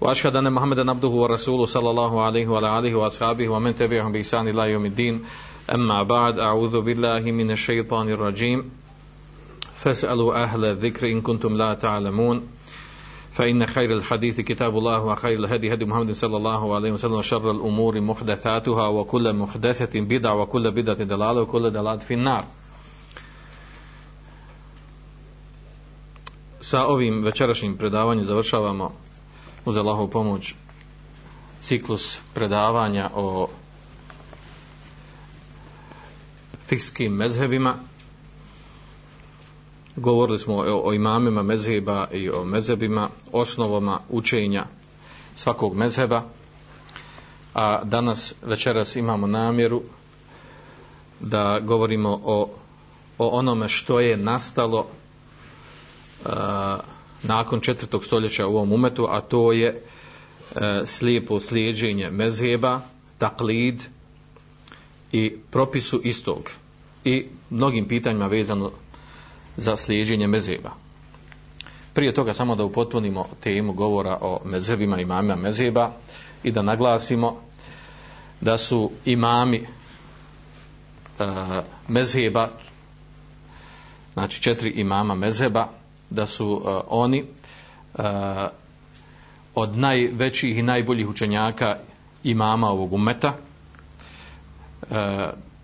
وأشهد أن محمدا عبده ورسوله صلى الله عليه وعلى آله وأصحابه ومن تبعهم بإحسان إلى يوم الدين أما بعد أعوذ بالله من الشيطان الرجيم فاسألوا أهل الذكر إن كنتم لا تعلمون فإن خير الحديث كتاب الله وخير الهدي هدي محمد صلى الله عليه وسلم وشر الأمور محدثاتها وكل محدثة بدع وكل بدعة دلالة وكل دلالة في النار Sa ovim večerašnjim predavanjem završavamo uz Allahovu pomoć ciklus predavanja o fikskim mezhebima. Govorili smo o, o imamima mezheba i o mezhebima, osnovama učenja svakog mezheba, a danas večeras imamo namjeru da govorimo o, o onome što je nastalo uh, nakon četvrtog stoljeća u ovom umetu, a to je e, slijepo slijedženje mezheba, taklid i propisu istog i mnogim pitanjima vezano za slijedženje mezheba. Prije toga samo da upotpunimo temu govora o mezebima, imamima mezheba i da naglasimo da su imami e, mezheba, znači četiri imama mezheba, da su uh, oni uh, od najvećih i najboljih učenjaka imama ovog umeta, uh,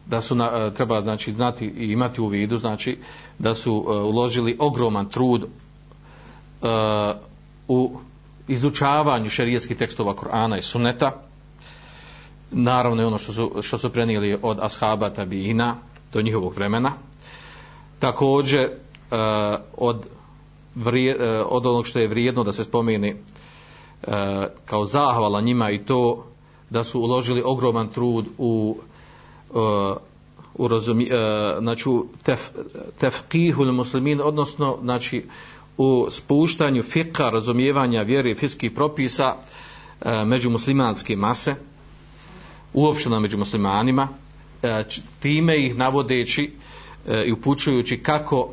da su na, treba znači znati i imati u vidu znači da su uh, uložili ogroman trud uh, u izučavanju šerijskih tekstova Kur'ana i Sunneta. Naravno je ono što su, što su prenijeli od ashaba tabijina do njihovog vremena. Također uh, od, vrije, e, od onog što je vrijedno da se spomeni e, kao zahvala njima i to da su uložili ogroman trud u e, u razumi, znači u tef, tefkihul muslimin, odnosno znači u spuštanju fika, razumijevanja vjere i fiskih propisa među muslimanske mase, uopšteno među muslimanima, time ih navodeći i upućujući kako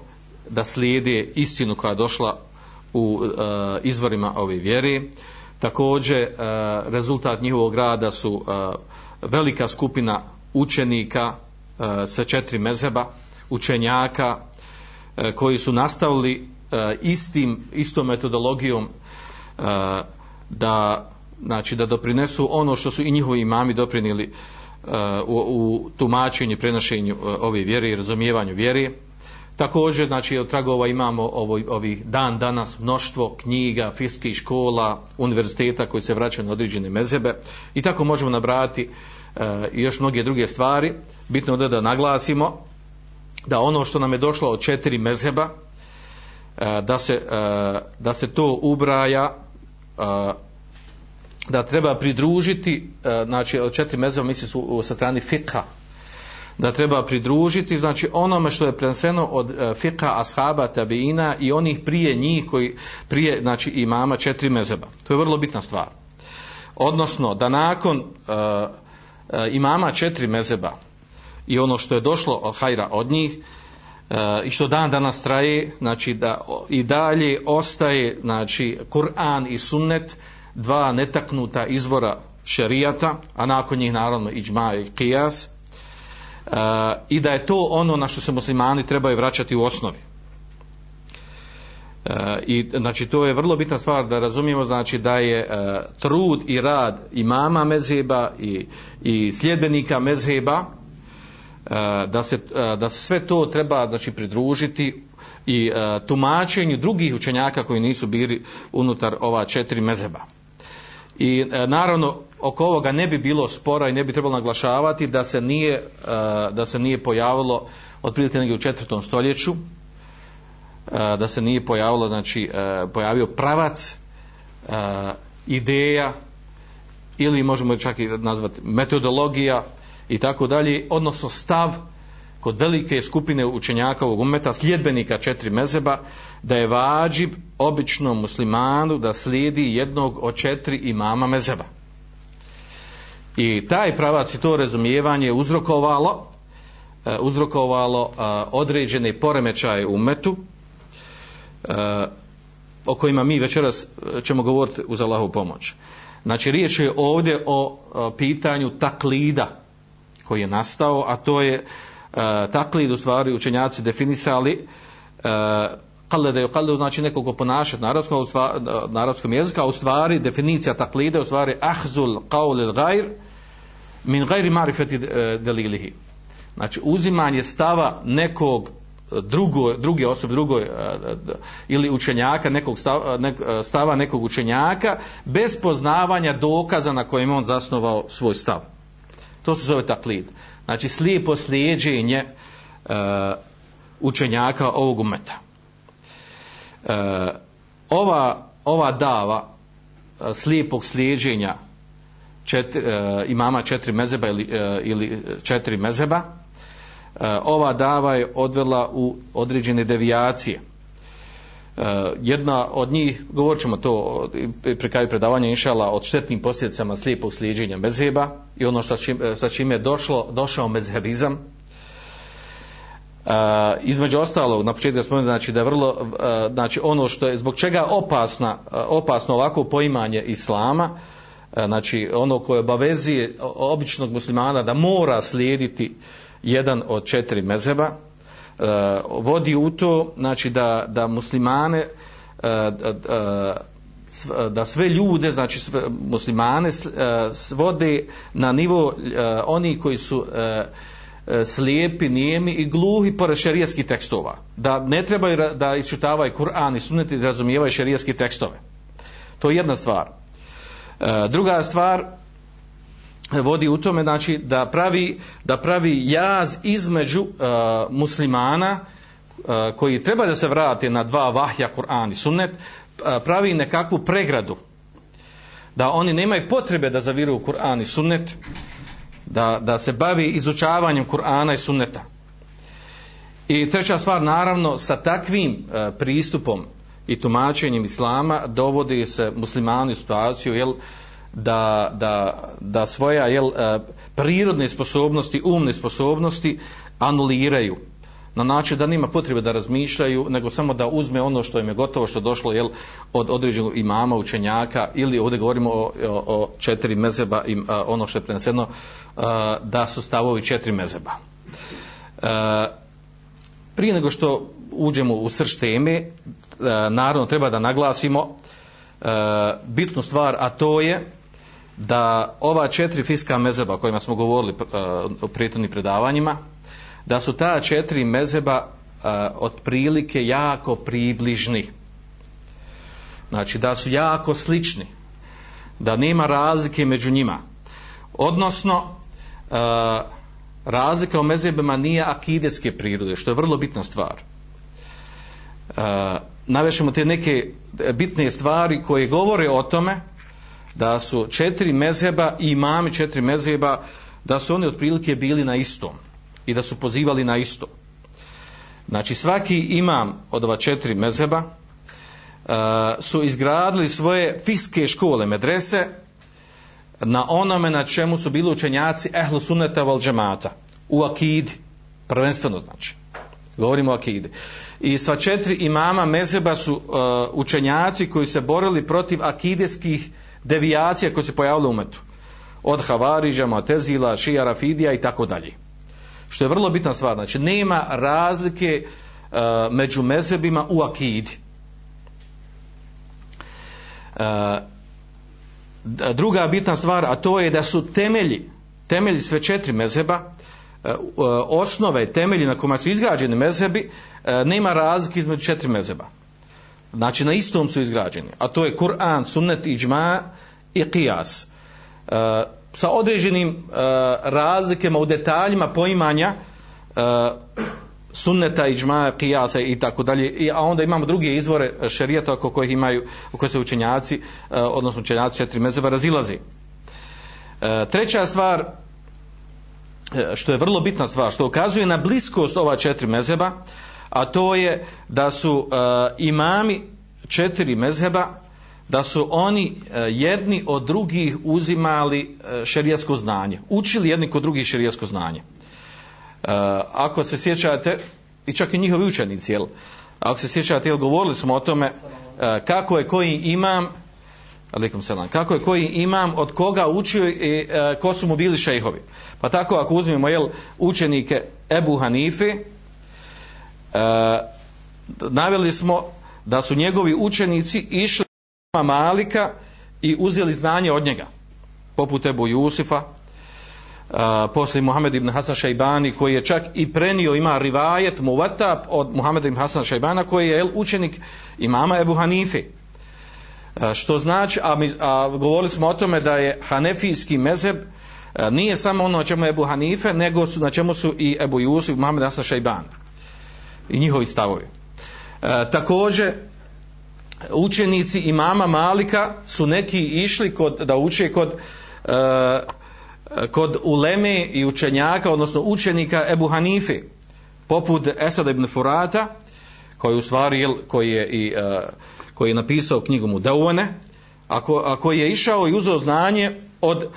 da slijede istinu koja je došla u e, izvorima ove vjere. Također, e, rezultat njihovog rada su e, velika skupina učenika e, sa četiri mezeba, učenjaka e, koji su nastavili e, istim, istom metodologijom e, da, znači, da doprinesu ono što su i njihovi imami doprinili uh, e, u, u tumačenju prenošenju uh, ove vjere i razumijevanju vjere. Također, znači, od tragova imamo ovoj, ovi dan danas mnoštvo knjiga, fiskih škola, univerziteta koji se vraćaju na određene mezebe i tako možemo nabrati e, još mnoge druge stvari, bitno je da naglasimo da ono što nam je došlo od četiri mezheba, e, da se, e, da se to ubraja, e, da treba pridružiti, e, znači od četiri mezheba misli su sa strani fikha, da treba pridružiti znači onome što je preneseno od e, fika ashaba tabiina i onih prije njih koji prije znači imama četiri mezeba. To je vrlo bitna stvar. Odnosno da nakon uh, imama četiri mezeba i ono što je došlo od hajra od njih i što dan danas traje znači da i dalje ostaje znači Kur'an i sunnet dva netaknuta izvora šerijata a nakon njih naravno iđma i kijas Eh, i da je to ono na što se muslimani trebaju vraćati u osnovi. E, i znači to je vrlo bitna stvar da razumijemo znači da je eh, trud i rad imama mezheba i, i sljedbenika mezheba da, se, da se sve to treba znači pridružiti i tumačenju drugih učenjaka koji nisu bili unutar ova četiri mezheba i e, naravno oko ovoga ne bi bilo spora i ne bi trebalo naglašavati da se nije, e, da se nije pojavilo otprilike negdje u četvrtom stoljeću e, da se nije pojavilo znači e, pojavio pravac e, ideja ili možemo čak i nazvati metodologija i tako dalje odnosno stav kod velike skupine učenjaka ovog umeta, sljedbenika četiri mezeba, da je vađib običnom muslimanu da slijedi jednog od četiri imama mezeba. I taj pravac i to razumijevanje uzrokovalo e, uzrokovalo e, određene poremećaje u metu e, o kojima mi večeras ćemo govoriti uz Allahu pomoć. Znači riječ je ovdje o pitanju taklida koji je nastao, a to je taklid u stvari učenjaci definisali Kalede je kalede znači nekog ponašati ponaša na arabskom, na arabskom jeziku, a u stvari definicija taklide, u stvari ahzul qawl al-ghayr min gajri marifeti e, delilihi. Znači, uzimanje stava nekog e, drugo, druge osobe, drugoj e, ili učenjaka, nekog stava, nek, stava nekog učenjaka, bez poznavanja dokaza na kojem on zasnovao svoj stav. To se zove taklid. Znači, slijepo slijedženje uh, učenjaka ovog umeta. E, ova, ova dava eh, slijepog slijeđenja četiri, e, imama četiri mezeba ili, e, ili četiri mezeba, e, ova dava je odvela u određene devijacije. Jedna od njih, govorit ćemo to pri kraju predavanja inšala, od štetnim posljedicama slijepog slijeđenja mezeba i ono sa čim, sa čime je došlo, došao mezhebizam. Uh, između ostalog, na početku spomenuti, znači da je vrlo, uh, znači ono što je, zbog čega opasna, uh, opasno ovako poimanje islama, uh, znači ono koje obavezuje običnog muslimana da mora slijediti jedan od četiri mezeba vodi u to znači da, da muslimane da sve ljude znači sve muslimane svode na nivo oni koji su E, slijepi, nijemi i gluhi pored šerijskih tekstova. Da ne trebaju da iščitavaju Kur'an i sunnet i da razumijevaju šerijski tekstove. To je jedna stvar. E, druga stvar vodi u tome znači da pravi da pravi jaz između e, muslimana e, koji treba da se vrate na dva vahja Kur'an i Sunnet pravi nekakvu pregradu da oni nemaju potrebe da zaviru Kur'an i Sunnet da, da se bavi izučavanjem Kur'ana i Sunneta. I treća stvar naravno sa takvim e, pristupom i tumačenjem islama dovodi se muslimani u situaciju jel, da, da, da svoja jel, e, prirodne sposobnosti, umne sposobnosti anuliraju na način da nima potrebe da razmišljaju, nego samo da uzme ono što im je gotovo, što došlo jel, od određenog imama, učenjaka, ili ovdje govorimo o, o, o četiri mezeba, i ono što je preneseno, da su stavovi četiri mezeba. E, prije nego što uđemo u srž teme, naravno treba da naglasimo bitnu stvar, a to je da ova četiri fiska mezeba o kojima smo govorili u prijetunim predavanjima, da su ta četiri mezeba e, otprilike jako približni. Znači da su jako slični. Da nema razlike među njima. Odnosno, e, razlika u mezebima nije akidetske prirode, što je vrlo bitna stvar. Uh, navešemo te neke bitne stvari koje govore o tome da su četiri mezeba i imami četiri mezeba da su oni otprilike bili na istom i da su pozivali na isto. Znači svaki imam od ova četiri mezeba uh, e, su izgradili svoje fiske škole, medrese na onome na čemu su bili učenjaci ehlu sunneta val džemata u akidi, prvenstveno znači. Govorimo o akidi. I sva četiri imama mezeba su uh, učenjaci koji se borili protiv akideskih devijacija koje se pojavile u metu. Od Havariđa, Matezila, Šija, Rafidija i tako dalje. Što je vrlo bitna stvar. Znači, nema razlike uh, među mezebima u akidi. Uh, druga bitna stvar, a to je da su temelji, temelji sve četiri mezeba, e, osnove, temelji na kojima su izgrađeni mezebi, nema razlike između četiri mezeba. Znači na istom su izgrađeni. A to je Kur'an, sunnet, iđma i qiyas. Sa određenim e, razlikama u detaljima poimanja e, sunneta, iđma, kijasa i tako dalje. A onda imamo druge izvore e, šerijata oko kojih imaju, u kojih se učenjaci, odnosno učenjaci četiri mezeba razilazi. Treća stvar, što je vrlo bitna stvar, što ukazuje na bliskost ova četiri mezheba, a to je da su uh, imami četiri mezheba, da su oni e, jedni od drugih uzimali e, šerijatsko znanje, učili jedni kod drugih šerijatsko znanje. E, ako se sjećate, i čak i njihovi učenici, jel? Ako se sjećate, jel, govorili smo o tome kako je koji imam Alikum selam. Kako je koji imam, od koga učio i e, ko su mu bili šejhovi. Pa tako ako uzmemo jel, učenike Ebu Hanife, e, naveli smo da su njegovi učenici išli Pa Malika i uzeli znanje od njega. Poput Ebu Jusifa, Uh, poslije Muhammed ibn Hasan Šajbani koji je čak i prenio ima rivajet Muvatab od Muhammed ibn Hasan Šajbana koji je učenik imama Ebu Hanife što znači, a, mi, a govorili smo o tome da je hanefijski mezeb nije samo ono na čemu je Ebu Hanife, nego su, na čemu su i Ebu Jusuf, Muhammed Hasan Šajban i njihovi stavovi. E, također, učenici imama Malika su neki išli kod, da uče kod e, kod uleme i učenjaka, odnosno učenika Ebu Hanife, poput Esad ibn Furata, koji u stvari, koji je i e, koji je napisao knjigu Mudavone, a, ko, a koji je išao i uzeo znanje od e,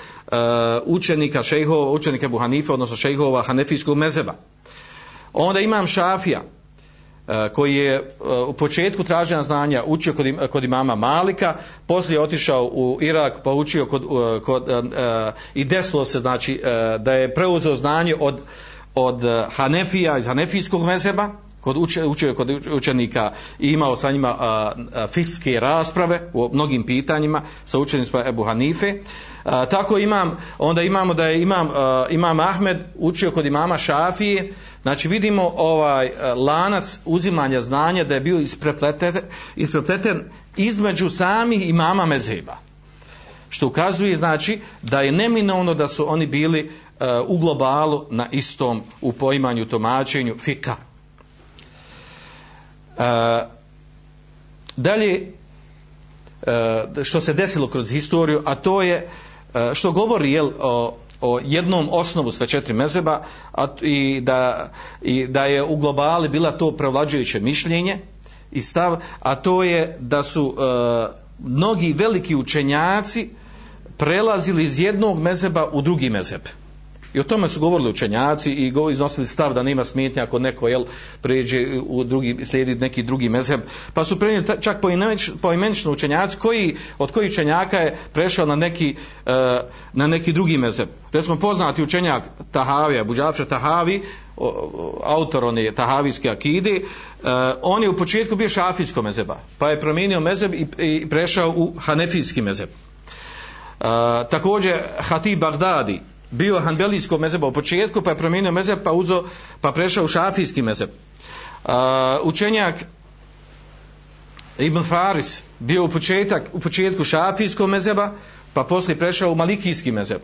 učenika šejhova, učenika Ebu Hanife, odnosno šejhova Hanefijskog mezeba. Onda imam Šafija, E, koji je e, u početku traženja znanja učio kod, kod imama Malika, poslije je otišao u Irak pa učio kod, e, kod, i desilo se znači, da je preuzeo znanje od, od Hanefija iz Hanefijskog mezeba, kod uče, učio kod učenika i imao sa njima a, a, fikske rasprave u mnogim pitanjima sa učenicima Ebu Hanife. A, tako imam, onda imamo da je imam, a, imam Ahmed učio kod imama Šafije, znači vidimo ovaj e, lanac uzimanja znanja da je bio isprepleten, isprepleten između samih imama Mezeba. Što ukazuje znači da je neminovno da su oni bili uh, u globalu na istom u poimanju, tomačenju, fika. Uh, dalje, uh, što se desilo kroz historiju, a to je što govori jel, o, o jednom osnovu sve četiri mezeba a, i, da, i da je u globali bila to prevlađujuće mišljenje i stav, a to je da su e, mnogi veliki učenjaci prelazili iz jednog mezeba u drugi mezeb. I o tome su govorili učenjaci i go iznosili stav da nema smetnja ako neko jel, pređe u drugi, slijedi neki drugi mezheb. Pa su prenijeli čak poimenično učenjaci koji, od koji učenjaka je prešao na neki, e, na neki drugi mezheb. Recimo poznati učenjak Tahavija, Buđafša Tahavi, autor one Tahavijske akide, e, on je u početku bio šafijsko mezeba, pa je promijenio mezeb i, i prešao u hanefijski mezeb. Uh, e, također Hatib Bagdadi, bio hanbelijsko mezeba u početku, pa je promijenio mezeb, pa, uzo, pa prešao u šafijski mezeb. Uh, učenjak Ibn Faris bio u, početak, u početku šafijskog mezeba, pa poslije prešao u malikijski mezeb.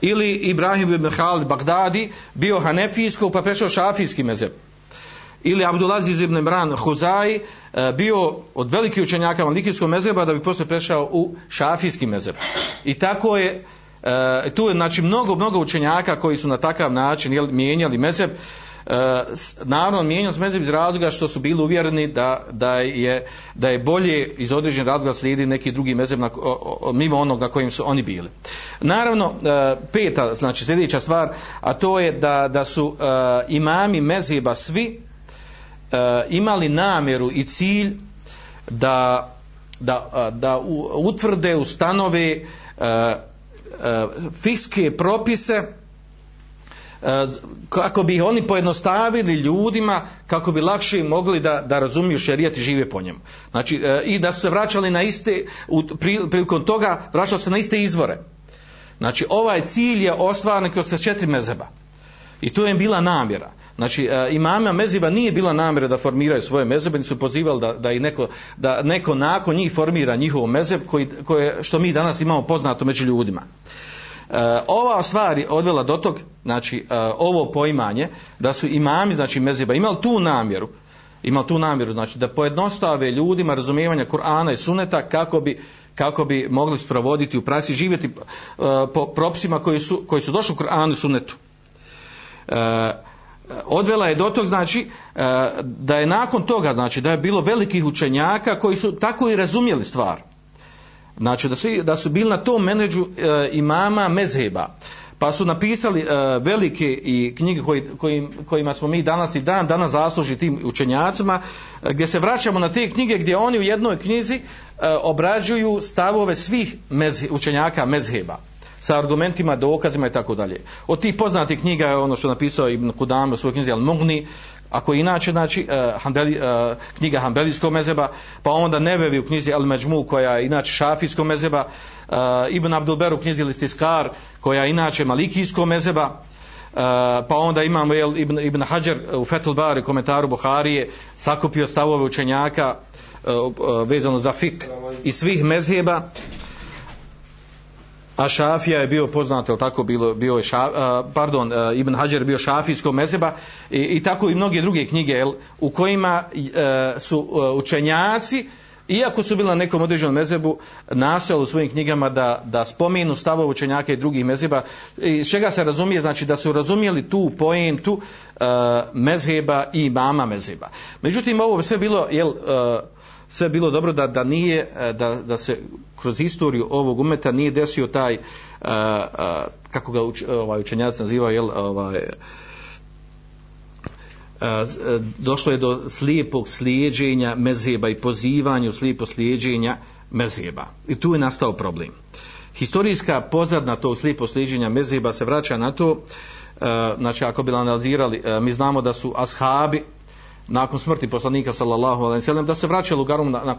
Ili Ibrahim ibn Khalid Bagdadi bio hanefijsko, pa prešao šafijski mezeb. Ili Abdulaziz ibn Imran Huzai e, bio od velikih učenjaka malikijskog mezeba, da bi poslije prešao u šafijski mezeb. I tako je E, tu je znači mnogo mnogo učenjaka koji su na takav način jel, mijenjali mezeb e, naravno mijenjali su mezeb iz razloga što su bili uvjereni da, da, je, da je bolje iz određen razloga slijedi neki drugi mezeb na, o, o, mimo onog na kojim su oni bili. Naravno e, peta znači sljedeća stvar a to je da, da su e, imami mezeba svi e, imali namjeru i cilj da da, e, da utvrde ustanove e, uh, fiske propise e, kako bi oni pojednostavili ljudima kako bi lakše mogli da, da razumiju šerijat i žive po njemu. Znači, e, i da su se vraćali na iste, u, prilikom toga vraćali se na iste izvore. Znači, ovaj cilj je ostvaren kroz četiri mezeba. I to je bila namjera. Znači, e, imama meziba nije bila namjera da formiraju svoje mezebe, su pozivali da, da, i neko, da neko nakon njih formira njihov mezeb, koji, koje, što mi danas imamo poznato među ljudima. E, ova stvar je odvela do tog, znači, e, ovo poimanje, da su imami, znači, meziba imali tu namjeru, imali tu namjeru, znači, da pojednostave ljudima razumijevanja Kur'ana i Suneta kako bi kako bi mogli sprovoditi u praksi živjeti e, po propisima koji su, koji su došli u Kur'anu i Sunnetu. e, odvela je do tog znači e, da je nakon toga znači da je bilo velikih učenjaka koji su tako i razumjeli stvar. Znači da su, da su bili na tom menedžu e, imama mezheba. Pa su napisali e, velike i knjige koji, kojim, kojima smo mi danas i dan danas zasluži tim učenjacima e, gdje se vraćamo na te knjige gdje oni u jednoj knjizi e, obrađuju stavove svih mezhe, učenjaka mezheba sa argumentima, dokazima i tako dalje. Od tih poznatih knjiga je ono što je napisao Ibn Kudame u svojoj knjizi Al-Mughni, ako inače znači uh, Hanbeli, uh, knjiga Hanbelijskog mezeba, pa onda Nevevi u knjizi Al Međmu koja je inače Šafijskog mezeba, uh, eh, Ibn Abdulber u knjizi Listiskar koja je inače Malikijskog mezeba, uh, pa onda imamo jel, Ibn, Ibn Hajar u Fetul Bari komentaru Buharije sakupio stavove učenjaka uh, uh, vezano za fik i svih mezheba a Šafija je bio poznat, ili tako bilo, bio je ša, pardon, Ibn Hajar bio šafijskog mezeba i, i tako i mnoge druge knjige jel, u kojima e, su e, učenjaci iako su bili na nekom određenom mezebu nastojali u svojim knjigama da, da spomenu stavove učenjaka i drugih mezeba i čega se razumije? Znači da su razumijeli tu poentu uh, mezheba i mama mezheba. Međutim ovo sve bilo jel, uh, sve bilo dobro da da nije e, da, da se kroz istoriju ovog umeta nije desio taj uh, uh, kako ga uč, ovaj učenjac naziva jel ovaj došlo je do slijepog slijeđenja mezheba i pozivanju slijepo slijeđenja mezheba. I tu je nastao problem. Historijska pozadna tog slijepo slijeđenja mezheba se vraća na to, znači ako bi analizirali, mi znamo da su ashabi, nakon smrti poslanika sallallahu alejhi ve sellem da se vraćalo garum na, na,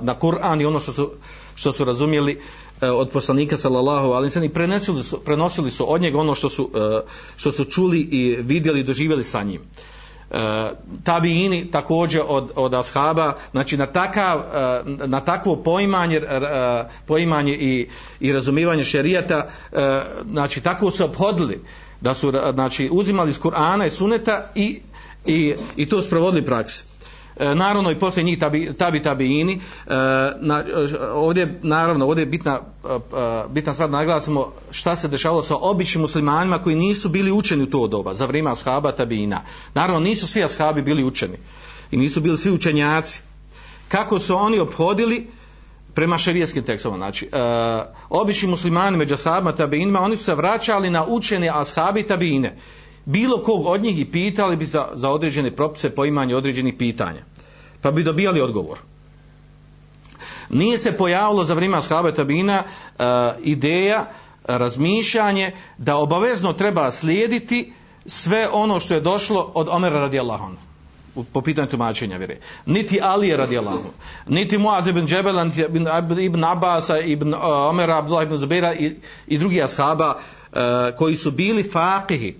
na Kur'an i ono što su što su razumjeli e, od poslanika sallallahu alejhi ve sellem i prenosili su prenosili su od njega ono što su e, što su čuli i vidjeli i doživjeli sa njim. E, tabiini također od, od ashaba znači na, takav, e, na takvo poimanje, poimanje i, i razumivanje šerijata znači tako su obhodili da su znači uzimali iz Kur'ana i Suneta i i, i to sprovodili praksi. E, naravno i poslije njih tabi, tabi tabiini, e, na, e, ovdje, naravno, ovdje je bitna, e, e, bitna stvar da naglasimo šta se dešavalo sa običnim muslimanima koji nisu bili učeni u to doba, za vrijeme ashaba tabiina. Naravno, nisu svi ashabi bili učeni i nisu bili svi učenjaci. Kako su oni obhodili prema šerijetskim tekstovima. Znači, e, obični muslimani među ashabima tabiinima, oni su se vraćali na učene ashabi tabiine bilo kog od njih i pitali bi za, za određene propise poimanje određenih pitanja. Pa bi dobijali odgovor. Nije se pojavilo za vrijeme ashaba tabina uh, e, ideja, razmišljanje da obavezno treba slijediti sve ono što je došlo od Omera radijallahu anhu po pitanju tumačenja vjere. Niti Ali radijallahu, niti Muaz ibn Džebel, niti ibn, ibn Abbas, ibn uh, Omer, Abdullah ibn Zubaira i, i drugi ashaba uh, koji su bili faqihi,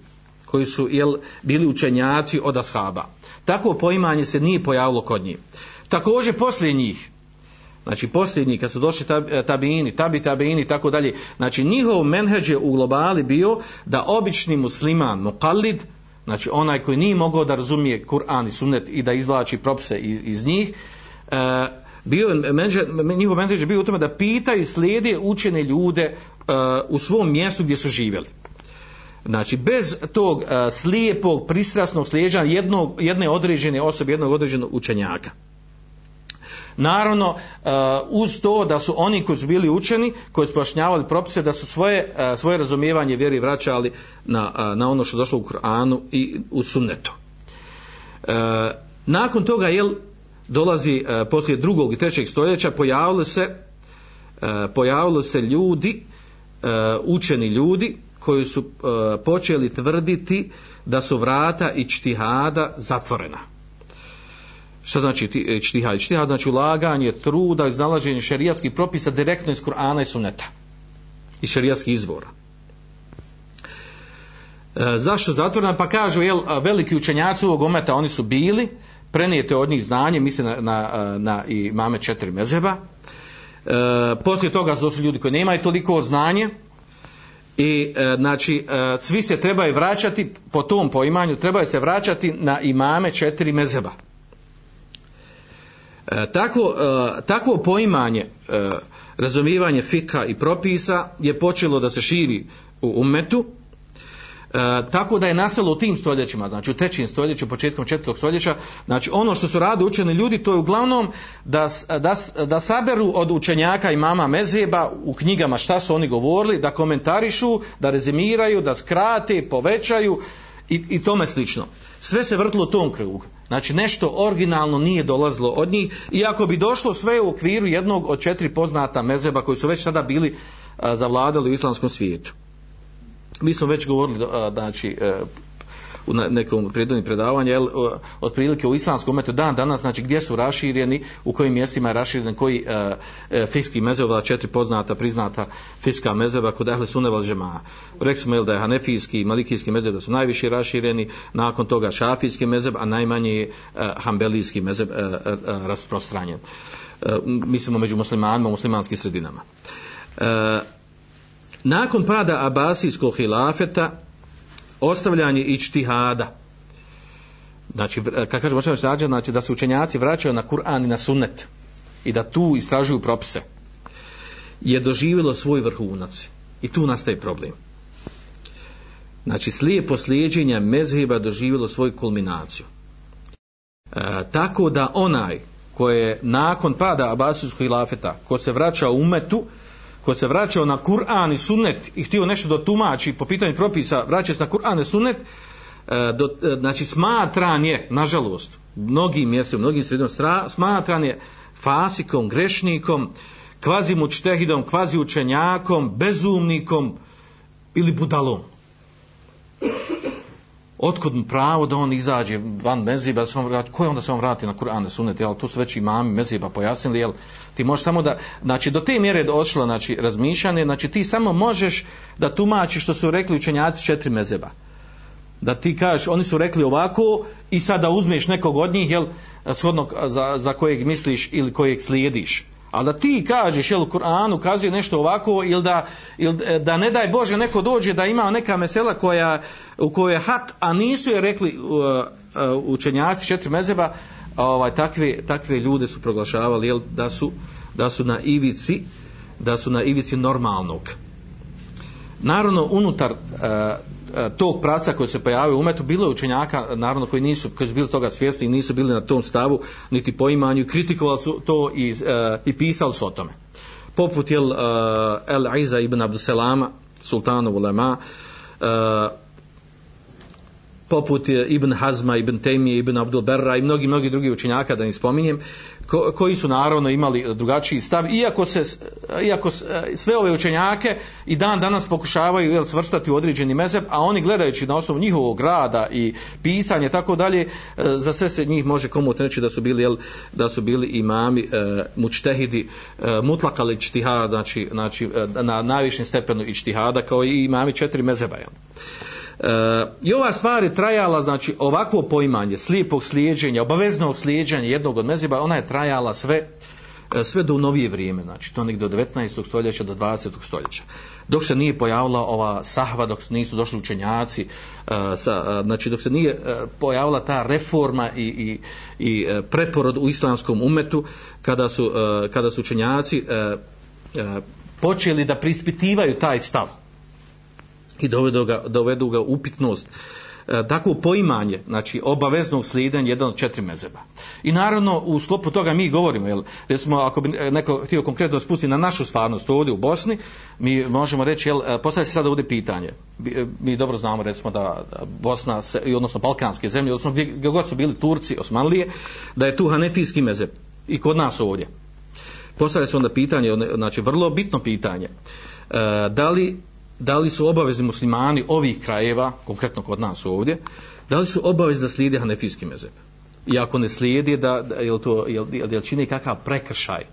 koji su jel, bili učenjaci od ashaba. Takvo poimanje se nije pojavilo kod njih. Također poslije njih, znači poslije njih, kad su došli tabini, tabi e, i tako dalje, znači njihov menheđ je u globali bio da obični musliman, muqallid, znači onaj koji nije mogao da razumije Kur'an i sunnet i da izvlači propse iz, iz njih, e, bio menheđ, njihov menheđ je bio u tome da pitaju i slijede učene ljude e, u svom mjestu gdje su živjeli. Znači, bez tog a, slijepog, pristrasnog slijeđanja jednog, jedne određene osobe, jednog određenog učenjaka. Naravno, uh, uz to da su oni koji su bili učeni, koji su pojašnjavali propise, da su svoje, uh, svoje razumijevanje vjeri vraćali na, uh, na ono što došlo u Koranu i u sunnetu. Uh, nakon toga, jel, dolazi uh, poslije drugog i trećeg stoljeća, pojavili se, uh, pojavili se ljudi, uh, učeni ljudi, koju su e, počeli tvrditi da su vrata i čtihada zatvorena. Šta znači e, čtihad? Čtihad znači ulaganje truda, iznalaženje šerijatskih propisa direktno iz Kur'ana i Sunneta. I šerijatskih izvora. E, zašto zatvorena? Pa kažu, jel, veliki učenjaci ovog ometa, oni su bili, prenijete od njih znanje, misle na, na, e, na i mame četiri mezeba. E, poslije toga su ljudi koji nemaju toliko znanje, I e, znači e, svi se trebaju vraćati po tom poimanju trebaju se vraćati na imame četiri mezeba. E, tako, e, takvo poimanje e, razumijevanje fika i propisa je počelo da se širi u umetu E, tako da je nastalo u tim stoljećima, znači u trećem stoljeću, početkom četvrtog stoljeća, znači ono što su radi učeni ljudi, to je uglavnom da, da, da saberu od učenjaka i mama Mezheba u knjigama šta su oni govorili, da komentarišu, da rezimiraju, da skrate, povećaju i, i tome slično. Sve se vrtilo u tom krugu. Znači nešto originalno nije dolazilo od njih, iako bi došlo sve u okviru jednog od četiri poznata Mezheba koji su već tada bili zavladali u islamskom svijetu mi smo već govorili znači e, u nekom prijedodnim predavanju jel, otprilike u islamskom metu dan danas znači gdje su rašireni u kojim mjestima je raširen koji e, e, uh, fikski mezeva četiri poznata priznata fiska mezeva kod ehli sunneval džema rekli smo jel, da je hanefijski i malikijski mezeb da su najviše rašireni nakon toga šafijski mezeb, a najmanje je uh, hambelijski rasprostranjen. Mislimo među muslimanima u muslimanskim sredinama. Uh, nakon pada Abasijskog hilafeta ostavljanje ičtihada. Znači kad kažemo ostavljanje znači da se učenjaci vraćaju na Kur'an i na sunnet i da tu istražuju propise. Je doživjelo svoj vrhunac i tu nastaje problem. Znači slijepo poslijeđenja mezheba doživjelo svoju kulminaciju. E, tako da onaj koje je nakon pada Abasijskog hilafeta ko se vraća u umetu ko se vraćao na Kur'an i Sunnet i htio nešto da tumači po pitanju propisa, vraća se na Kur'an i Sunnet, e, do, e, znači smatran je, nažalost, mnogim mjestima, mnogim sredinom, smatran je fasikom, grešnikom, kvazi mučtehidom, kvazi učenjakom, bezumnikom ili budalom. Otkud pravo da on izađe van meziba, da se on vrati, ko je onda se on vrati na Kur'an i Sunnet, jel, tu su već imami meziba pojasnili, jel, ti možeš samo da, znači do te mjere došlo znači, razmišljanje, znači ti samo možeš da tumačiš što su rekli učenjaci četiri mezeba. Da ti kažeš, oni su rekli ovako i sada uzmeš nekog od njih, jel, shodno za, za kojeg misliš ili kojeg slijediš. A da ti kažeš, jel, Kur'an Kur'anu nešto ovako, ili da, ili e, da ne daj Bože neko dođe da ima neka mesela koja, u kojoj je hak, a nisu je rekli uh, uh, učenjaci četiri mezeba, ovaj takve takve ljude su proglašavali jel, da su da su na ivici da su na ivici normalnog. Naravno unutar uh, E, tog praca koji se pojavio u umetu bilo je učenjaka naravno koji nisu koji su bili toga svjesni i nisu bili na tom stavu niti poimanju kritikovali su to i, e, i pisali su o tome. Poput jel e, El Iza ibn Abduselama sultanov ulema poput Ibn Hazma, Ibn Temije, Ibn Abdul Berra i mnogi, mnogi drugi učenjaka, da ne spominjem, ko, koji su naravno imali drugačiji stav, iako se iako sve ove učenjake i dan danas pokušavaju jel, svrstati u određeni mezeb, a oni gledajući na osnovu njihovog rada i pisanje tako dalje, e, za sve se njih može komu reći da su bili jel, da su bili imami e, mučtehidi e, mutlakali čtihada, znači, znači e, na najvišem stepenu ičtihada kao i imami četiri mezeba. Jel. E, I ova stvar je trajala, znači ovakvo poimanje slijepog slijeđenja, obaveznog slijeđenja jednog od meziba, ona je trajala sve e, sve do novije vrijeme, znači to nekdo od 19. stoljeća do 20. stoljeća. Dok se nije pojavila ova sahva, dok nisu došli učenjaci, e, sa, e, znači dok se nije pojavila ta reforma i, i, i preporod u islamskom umetu, kada su, kada su učenjaci počeli da prispitivaju taj stav i dovedu ga, dovedu ga upitnost e, takvo poimanje, znači obaveznog slijedanja jedan od četiri mezeba. I naravno u sklopu toga mi govorimo, jel, recimo ako bi neko htio konkretno spustiti na našu stvarnost ovdje u Bosni, mi možemo reći, jel, e, postavlja se sada ovdje pitanje. E, mi dobro znamo recimo da Bosna, se, odnosno Balkanske zemlje, odnosno gdje, gdje god su bili Turci, Osmanlije, da je tu hanefijski mezeb i kod nas ovdje. Postavlja se onda pitanje, znači vrlo bitno pitanje, e, da li da li su obavezni muslimani ovih krajeva, konkretno kod nas ovdje, da li su obavezni da slijede hanefijski mezeb? I ako ne slijede, da, da jel, to, jel, jel čini kakav prekršaj?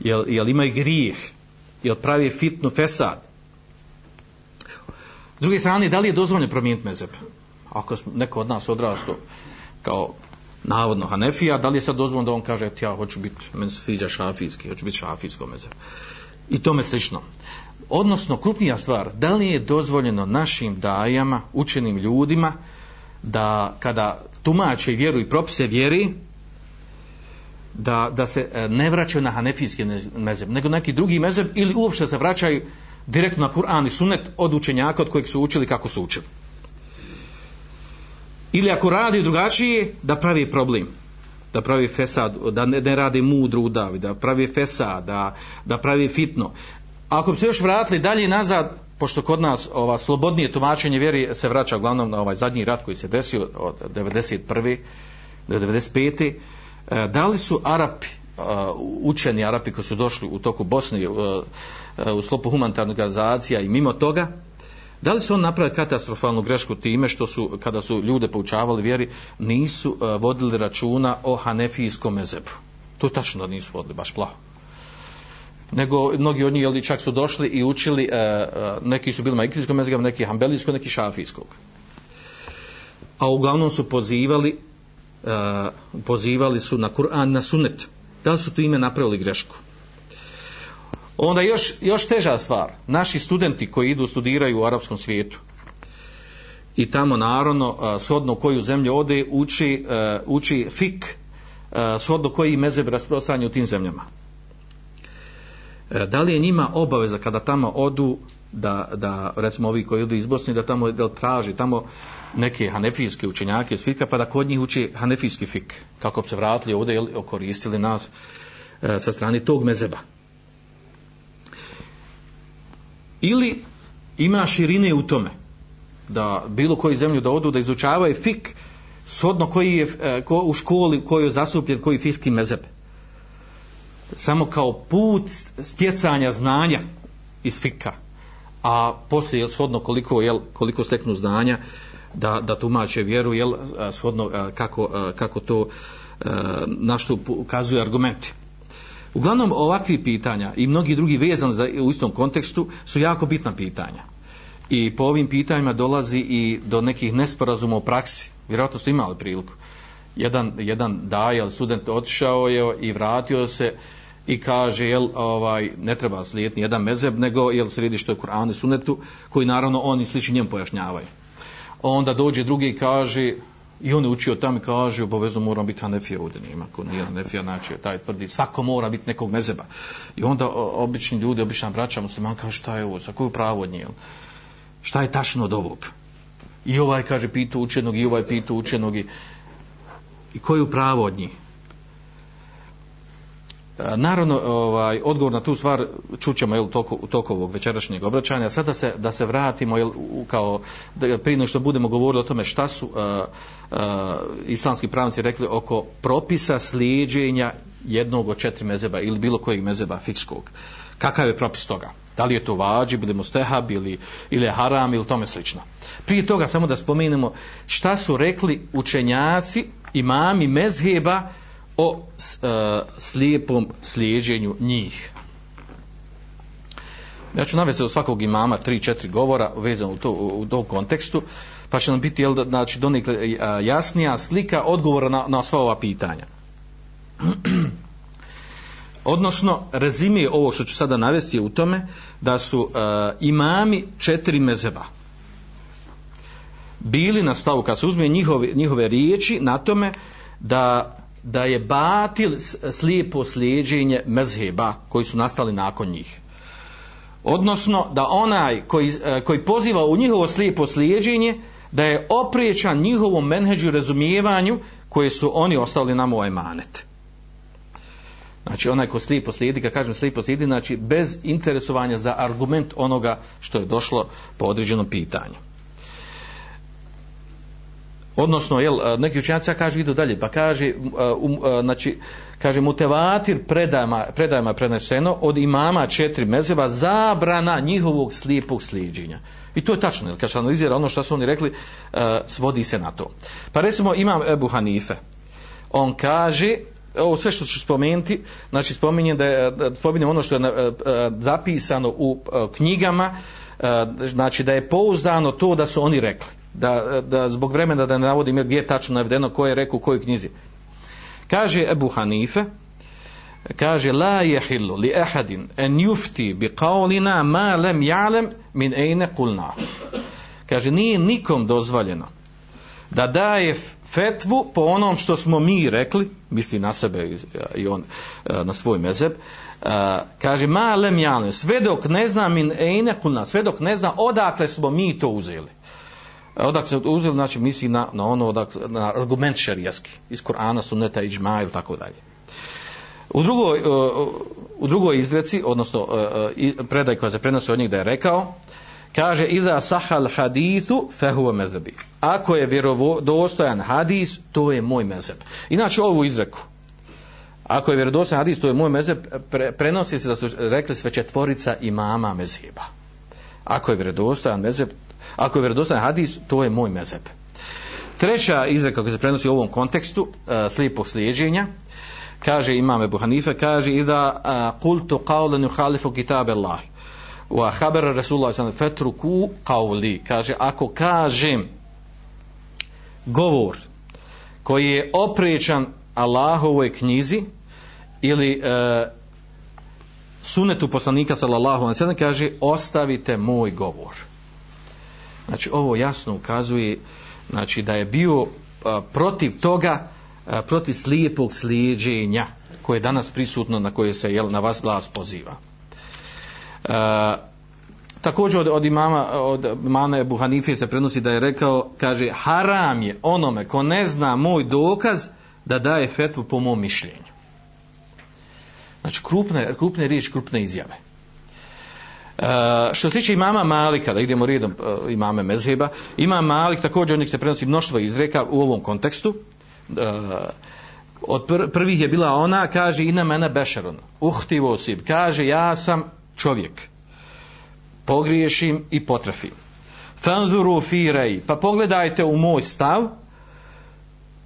Jel, jel imaju grijeh? Jel pravi fitnu fesad? S druge strane, da li je dozvoljeno promijeniti mezeb? Ako neko od nas odrasto kao navodno Hanefija, da li je sad dozvoljeno da on kaže ja hoću biti, meni se sviđa šafijski, hoću biti šafijsko mezeb. I tome slično odnosno krupnija stvar, da li je dozvoljeno našim dajama, učenim ljudima, da kada tumače vjeru i propise vjeri, da, da se e, ne vraćaju na hanefijski mezeb, nego neki drugi mezeb, ili uopšte se vraćaju direktno na Kur'an i Sunnet od učenjaka od kojeg su učili kako su učili. Ili ako radi drugačije, da pravi problem. Da pravi fesad, da ne, ne radi mudru udavi, da pravi fesad, da, da pravi fitno. Ako bi se još vratili dalje nazad, pošto kod nas ova slobodnije tumačenje vjeri se vraća uglavnom na ovaj zadnji rat koji se desio od 91. do 95. E, da li su Arapi, e, učeni Arapi koji su došli u toku Bosne e, e u slopu humanitarnog organizacija i mimo toga, da li su on napravili katastrofalnu grešku time što su, kada su ljude poučavali vjeri, nisu e, vodili računa o hanefijskom mezebu. To tačno da nisu vodili, baš plaho nego mnogi od njih jeli, čak su došli i učili, e, e neki su bili majkrijskog mezega, neki hambelijskog, neki šafijskog. A uglavnom su pozivali, e, pozivali su na Kur'an, na sunet. Da li su tu ime napravili grešku? Onda još, još teža stvar, naši studenti koji idu studiraju u arapskom svijetu, i tamo naravno e, shodno koju zemlju ode uči, e, uči fik shodno koji mezeb rasprostranju u tim zemljama E, da li je njima obaveza kada tamo odu da, da recimo ovi koji odu iz Bosne da tamo da traži tamo neke hanefijske učenjake iz fika pa da kod njih uči hanefijski fik kako bi se vratili ovdje ili koristili nas e, sa strane tog mezeba ili ima širine u tome da bilo koji zemlju da odu da izučavaju fik shodno koji je e, ko, u školi koji je zastupljen koji fiski mezeb samo kao put stjecanja znanja iz fika. A poslije je shodno koliko, jel, koliko steknu znanja da, da tumače vjeru jel, shodno kako, kako to na što ukazuju argumenti. Uglavnom ovakvi pitanja i mnogi drugi vezani za, u istom kontekstu su jako bitna pitanja. I po ovim pitanjima dolazi i do nekih nesporazuma u praksi. Vjerojatno ste imali priliku. Jedan, jedan daje, student otišao je i vratio se i kaže jel ovaj ne treba slijediti jedan mezeb nego jel sredi što je Kur'an i Sunnetu koji naravno oni sliči njemu pojašnjavaju. Onda dođe drugi i kaže i on je učio tamo i kaže obavezno mora biti Hanefija ovdje nema ko nije Hanefija znači taj tvrdi svako mora biti nekog mezeba. I onda obični ljudi obična braća musliman kaže šta je ovo sa koju pravo od nje šta je tačno od ovog i ovaj kaže pitu učenog i ovaj pitu učenog i, i koju pravo od njih E, Naravno, ovaj, odgovor na tu stvar čućemo jel, toko, toko ovog večerašnjeg obraćanja. Sada se, da se vratimo, jel, kao, da, prije što budemo govorili o tome šta su uh, uh, islamski pravnici rekli oko propisa slijedženja jednog od četiri mezeba ili bilo kojeg mezeba fikskog. Kakav je propis toga? Da li je to vađib ili mustehab ili, ili je haram ili tome slično. Prije toga samo da spomenemo šta su rekli učenjaci, imami mezheba, o e, slijepom slijeđenju njih. Ja ću navesti od svakog imama 3-4 govora vezano u, to, u tom kontekstu, pa će nam biti jel, znači, donekle e, jasnija slika odgovora na, na sva ova pitanja. Odnosno, rezime ovo što ću sada navesti je u tome da su e, imami četiri mezeba bili na stavu, kad se uzme njihove, njihove riječi, na tome da da je batil slijepo slijedženje mezheba koji su nastali nakon njih. Odnosno da onaj koji, e, koji poziva u njihovo slijepo slijedženje da je opriječan njihovom menheđu razumijevanju koje su oni ostali nam u emanet. Znači onaj ko slijepo slijedi, kad kažem slijepo slijedi, znači bez interesovanja za argument onoga što je došlo po određenom pitanju odnosno jel neki učenjaci kaže, idu dalje pa kaže um, znači kaže mutevatir predajama predajama preneseno od imama četiri mezeva zabrana njihovog slijepog slijeđenja i to je tačno kad se analizira ono, ono što su oni rekli uh, svodi se na to. Pa recimo imam Ebu Hanife. On kaže ovo sve što ću spomenuti znači spominjem da je spominjem ono što je zapisano u knjigama znači da je pouzdano to da su oni rekli da, da zbog vremena da ne navodim gdje je tačno navedeno ko je rekao u kojoj knjizi. Kaže Ebu Hanife, kaže la jehillu li ehadin en jufti bi kaolina ma lem jalem min ejne kulna. Kaže nije nikom dozvoljeno da daje fetvu po onom što smo mi rekli, misli na sebe i, on e, na svoj mezeb, uh, e, kaže ma lem jalen, sve dok ne zna min ejne kuna, sve dok ne zna odakle smo mi to uzeli. E, odakle uzeli, znači misli na, na ono, odakle, na argument šarijaski, iz Korana, sunneta, iđma ili tako dalje. U drugoj, e, u drugoj izreci, odnosno e, predaj koja se prenosi od njih da je rekao, kaže iza sahal hadithu fehuva mezebi. Ako je vjerodostojan hadis, to je moj mezeb. Inače ovu izreku, ako je vjerodostojan hadis, to je moj mezeb, pre, prenosi se da su rekli sve četvorica imama mezeba. Ako je vjerodostojan mezeb, ako je vjerodostojan hadis, to je moj mezeb. Treća izreka koja se prenosi u ovom kontekstu, uh, slijepog slijeđenja, kaže imame Buhanife, kaže ida da e, kultu qawlan yukhalifu kitab Allah wa khabar rasulullah sallallahu alejhi ve qawli kaže ako kažem govor koji je oprečan Allahovoj knjizi ili e, sunetu poslanika sallallahu alejhi ve sellem kaže ostavite moj govor znači ovo jasno ukazuje znači da je bio a, protiv toga a, protiv slijepog slijeđenja koje je danas prisutno na koje se jel, na vas glas poziva. Uh, također od, od imama od Mana Ebu Hanife se prenosi da je rekao kaže haram je onome ko ne zna moj dokaz da daje fetvu po mom mišljenju. Znači krupne, krupne riječi krupne izjave. Uh, što se tiče imama Malika, da idemo redom uh, imame Mezheba, ima Malik također od njih se prenosi mnoštvo izreka u ovom kontekstu. Uh, od pr prvih je bila ona, kaže, ina mene bešeron, uhtivo sib, kaže, ja sam čovjek. Pogriješim i potrefim. fanzuru firej, pa pogledajte u moj stav.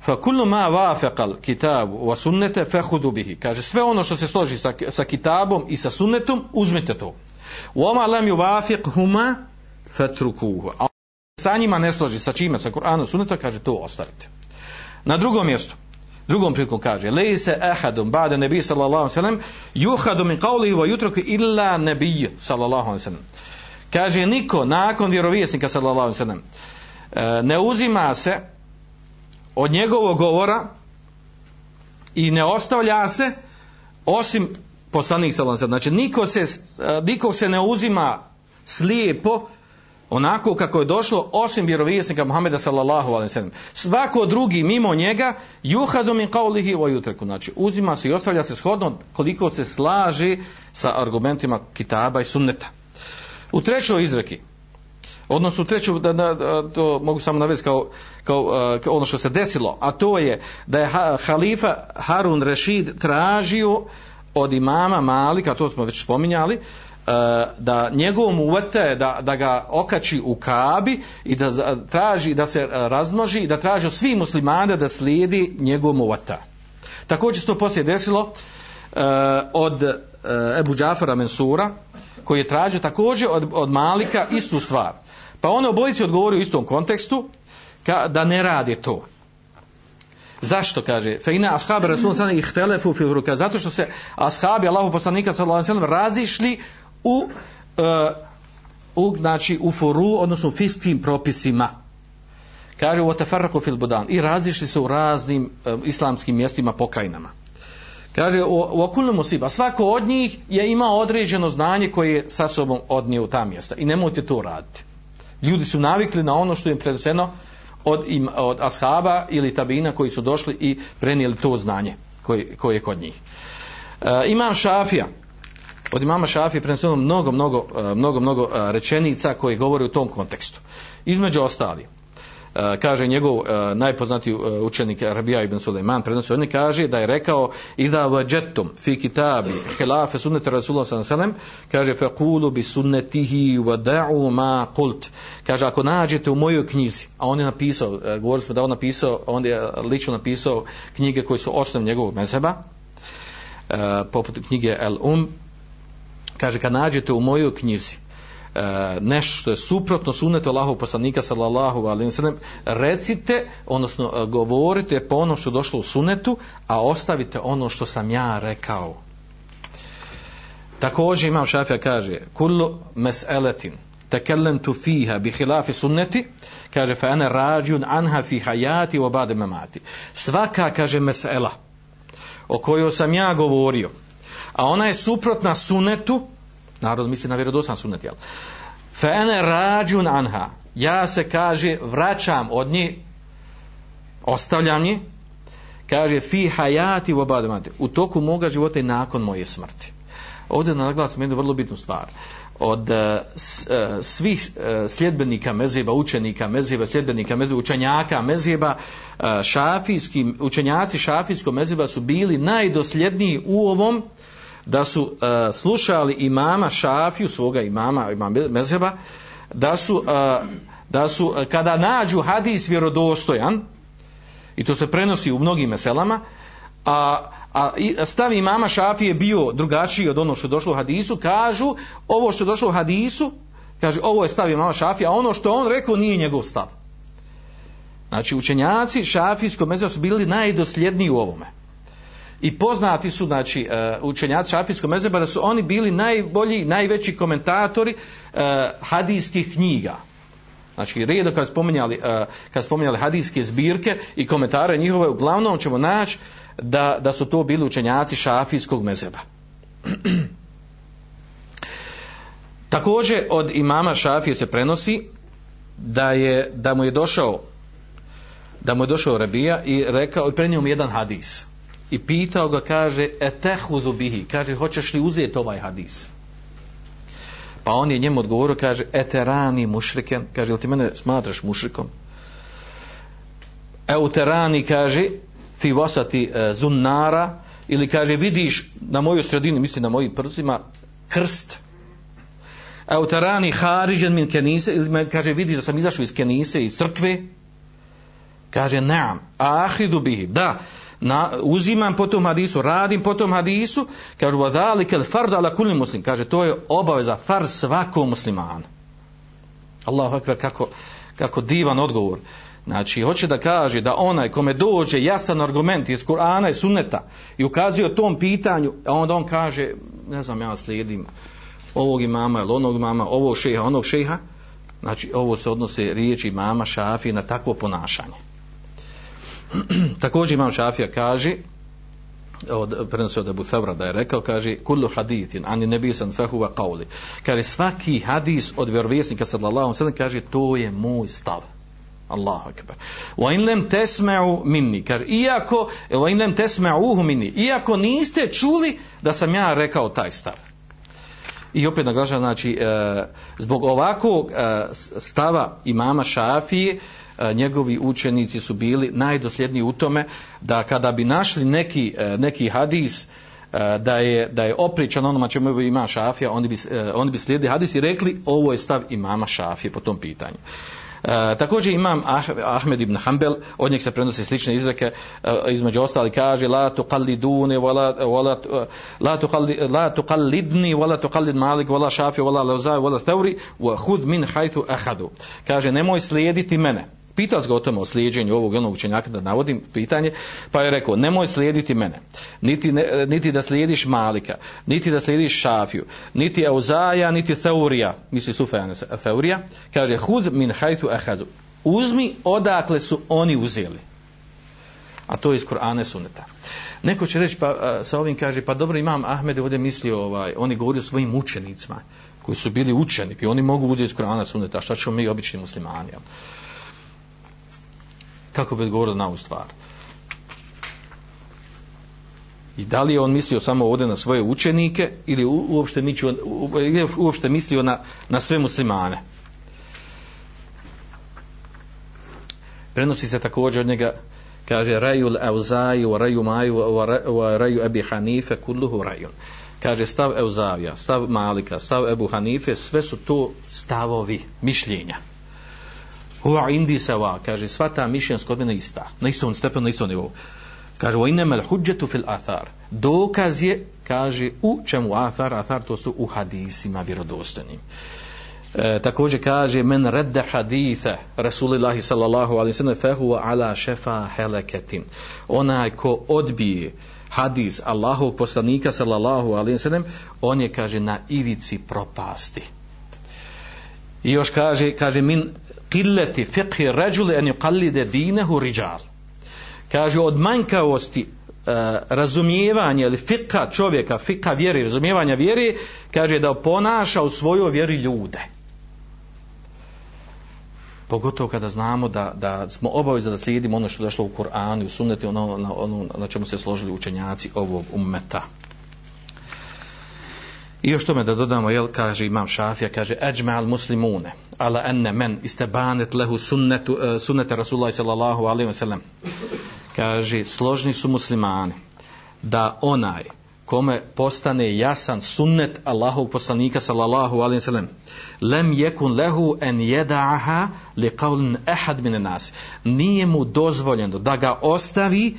Fa kullu ma wafaqal kitab wa sunnete fakhudhu bihi. Kaže sve ono što se složi sa, sa kitabom i sa sunnetom uzmite to. وَمَا ma lam yuwafiqhuma fatrukuhu. A sa njima ne složi sa čime? Sa Kur'anom sunetom, kaže to ostavite. Na drugom mjestu drugom prilikom kaže lejse ahadum ba'da nebi sallallahu alejhi ve sellem yuhadu min qawlihi wa yutruku illa nabiy sallallahu alejhi ve sellem kaže niko nakon vjerovjesnika sallallahu alejhi ve sellem ne uzima se od njegovog govora i ne ostavlja se osim poslanik sallallahu znači niko se e, niko se ne uzima slijepo onako kako je došlo osim vjerovjesnika Muhameda sallallahu alejhi ve sellem. Svako drugi mimo njega yuhadu min qawlihi wa yutreku znači uzima se i ostavlja se shodno koliko se slaže sa argumentima kitaba i sunneta. U trećoj izreki odnosno u treću da, da, da, to mogu samo navesti kao, kao, e, kao ono što se desilo a to je da je ha, halifa Harun Rashid tražio od imama Malika to smo već spominjali e, da njegovom uvrte da, da ga okači u kabi i da traži da se razmnoži i da traži od svih muslimana da slijedi njegovom uvrta. Također se to poslije desilo e, od e, Ebu Džafara Mensura koji je tražio također od, od Malika istu stvar. Pa on obojici odgovorio u istom kontekstu ka, da ne radi to. Zašto kaže? Fe ina ashabi Rasulullah sallallahu alejhi ihtelefu fi ruka. Zato što se ashabi Allahu poslanika sallallahu alejhi ve sellem razišli u, uh, u znači u furu, odnosno u fiskim propisima. Kaže u tafarraqu fil budan. I razišli se u raznim uh, islamskim mjestima pokrajinama. Kaže u okulnom musiba. Svako od njih je imao određeno znanje koje je sa sobom odnio u ta mjesta. I nemojte to raditi. Ljudi su navikli na ono što im predoseno od, im, od ashaba ili tabina koji su došli i prenijeli to znanje koje, koje je kod njih E, imam šafija od imama Šafije preneseno mnogo, mnogo, e, mnogo, mnogo e, rečenica koje govore u tom kontekstu. Između ostali, Eh, kaže njegov eh, najpoznatiji eh, učenik Rabija ibn Suleiman, prenosi on kaže da je rekao Ida vajetum fi kitabi khilafe sunnet Rasulullah sallallahu alejhi ve sellem kaže faqulu bi sunnetihi vada'u ma qult Kaže ako nađete u mojoj knjizi, a on je napisao, govorili smo da on napisao, on je lično napisao knjige koje su osnov njegovog mezheba, poput knjige El Um, kaže kad nađete u mojoj knjizi E, nešto što je suprotno sunnetu Allahov poslanika sallallahu alejhi ve sellem recite odnosno e, govorite po ono što je došlo u sunnetu a ostavite ono što sam ja rekao. Također imam šafija kaže kullu mes'eletin takallamtu fiha bi hilafi sunneti, kaže, fa ana rađun anha fi hayati wa obade mamati Svaka, kaže, mesela, o kojoj sam ja govorio, a ona je suprotna sunnetu, narod misli na vjerodostan sunnet, jel? Fa ene rađun anha, ja se, kaže, vraćam od nje, ostavljam nje, kaže, fi hajati u u toku moga života i nakon moje smrti. Ovdje naglasim jednu vrlo bitnu stvar. Od uh, svih uh, sljedbenika mezeba, učenika mezeba, sljedbenika mezeba, učenjaka mezeba, uh, šafijski, učenjaci šafijskog mezeba su bili najdosljedniji u ovom da su uh, slušali imama šafiju, svoga imama, imam mezeba, da su, uh, da su uh, kada nađu hadis vjerodostojan, i to se prenosi u mnogim meselama, a a stav imama Šafije bio drugačiji od ono što je došlo u hadisu, kažu ovo što je došlo u hadisu, kaže ovo je stav imama Šafije, a ono što on rekao nije njegov stav. Znači učenjaci Šafijskog mezheba su bili najdosljedniji u ovome. I poznati su znači e, učenjaci Šafijskog mezeba da su oni bili najbolji, najveći komentatori e, hadijskih knjiga. Znači, redo kad spominjali, e, kad spominjali hadijske zbirke i komentare njihove, uglavnom ćemo naći da, da su to bili učenjaci šafijskog mezeba. Također od imama šafije se prenosi da je da mu je došao da mu je došao Rabija i rekao i prenio mu jedan hadis i pitao ga kaže etehudu bihi? Kaže hoćeš li uzeti ovaj hadis? Pa on je njemu odgovorio kaže eterani mušriken. Kaže jel ti mene smatraš mušrikom? Euterani kaže fi vasati e, zunnara. Ili kaže vidiš na mojoj sredini misli na mojim prsima krst. Euterani hariđen min kenise. Ili me kaže vidiš da sam izašao iz kenise iz crkve? Kaže naam. Ahidu bihi. Da na, uzimam po tom hadisu radim po tom hadisu kaže wa zalika al fard ala kulli muslim. Kaže to je obaveza far svakom muslimanu. Allahu ekber kako kako divan odgovor. Znači, hoće da kaže da onaj kome dođe jasan argument iz Kur'ana i Sunneta i ukazuje o tom pitanju, a onda on kaže, ne znam, ja slijedim ovog imama ili onog imama, ovog šeha, onog šeha, znači, ovo se odnose riječi imama šafi na takvo ponašanje. Također imam Šafija kaže, od prenosi od Abu Thavra da je rekao, kaže, kullu hadithin, ani nebisan fehuva qawli. Kaže, svaki hadis od vjerovjesnika sallallahu sallam, kaže, to je moj stav. Allahu akbar. Wa in lam tasma'u minni, kaže iako wa in lam tasma'uhu minni, iako niste čuli da sam ja rekao taj stav. I opet naglašavam, znači, e, zbog ovakvog e, stava imama Šafije, E, njegovi učenici su bili najdosljedniji u tome da kada bi našli neki, e, neki hadis e, da je, da je opričan onoma čemu ima Šafija, oni bi, oni bi slijedili hadis i rekli ovo je stav imama Šafije po tom pitanju. E, također imam ah, Ahmed ibn Hanbel, od njeg se prenosi slične izreke, e, između ostali kaže la tuqalliduni wala wala la tuqallid la tuqallidni wala tuqallid Malik wala Shafi wala Lauzai wala Thawri wa khudh min haythu akhadu. Kaže nemoj slijediti mene. Pitao ga o tome o slijedženju ovog onog učenjaka da navodim pitanje, pa je rekao nemoj slijediti mene, niti, ne, niti da slijediš Malika, niti da slijediš Šafiju, niti Auzaja, niti Theurija, misli Sufejane Theurija, kaže hud min hajtu ahadu, uzmi odakle su oni uzeli. A to je iz Kur'ane suneta. Neko će reći, pa sa ovim kaže, pa dobro imam Ahmed ovdje mislio, ovaj, oni govori o svojim učenicima, koji su bili učeni, i oni mogu uzeti iz Kur'ana suneta, šta ćemo mi obični muslimani, jel? Kako bi odgovorio na ovu stvar. I da li je on mislio samo ovdje na svoje učenike ili uopšte, niču, uopšte mislio na, na sve muslimane. Prenosi se također od njega, kaže, raju euzaju, raju maju, raju ebi hanife, kulluhu rajun. Kaže, stav euzavija, stav malika, stav ebu hanife, sve su to stavovi, mišljenja huwa indi sawa kaže sva ta mišljenja kod mene ista na istom stepenu na istom nivou. Kaže wa inma al-hujjatu fil athar. Dokaz je kaže u čemu athar athar to su u hadisima vjerodostojnim. E, također kaže men radda haditha rasulillahi sallallahu alaihi sallam fa huwa ala shafa halakatin. Onaj ko odbije hadis Allahovog poslanika sallallahu alaihi sallam on je kaže na ivici propasti. I još kaže, kaže min qillati fiqhi rajuli an yuqallida dinahu rijal. Kaže od manjkavosti uh, razumijevanja ili fika čovjeka, fika vjeri, razumijevanja vjeri, kaže da ponaša u svojoj vjeri ljude. Pogotovo kada znamo da, da smo obavezni da slijedimo ono što je došlo u Koranu i u sunnetu, ono, ono, ono na čemu se složili učenjaci ovog ummeta. I još tome da dodamo, jel, kaže imam šafija, kaže, eđme al muslimune, ala enne men istebanet lehu sunnetu, uh, sunnete Rasulullah sallallahu alaihi wa sallam. Kaže, složni su muslimani da onaj kome postane jasan sunnet Allahov poslanika sallallahu alaihi wa sallam, lem jekun lehu en jeda'aha li qavlin ehad mine nas. Nije mu dozvoljeno da ga ostavi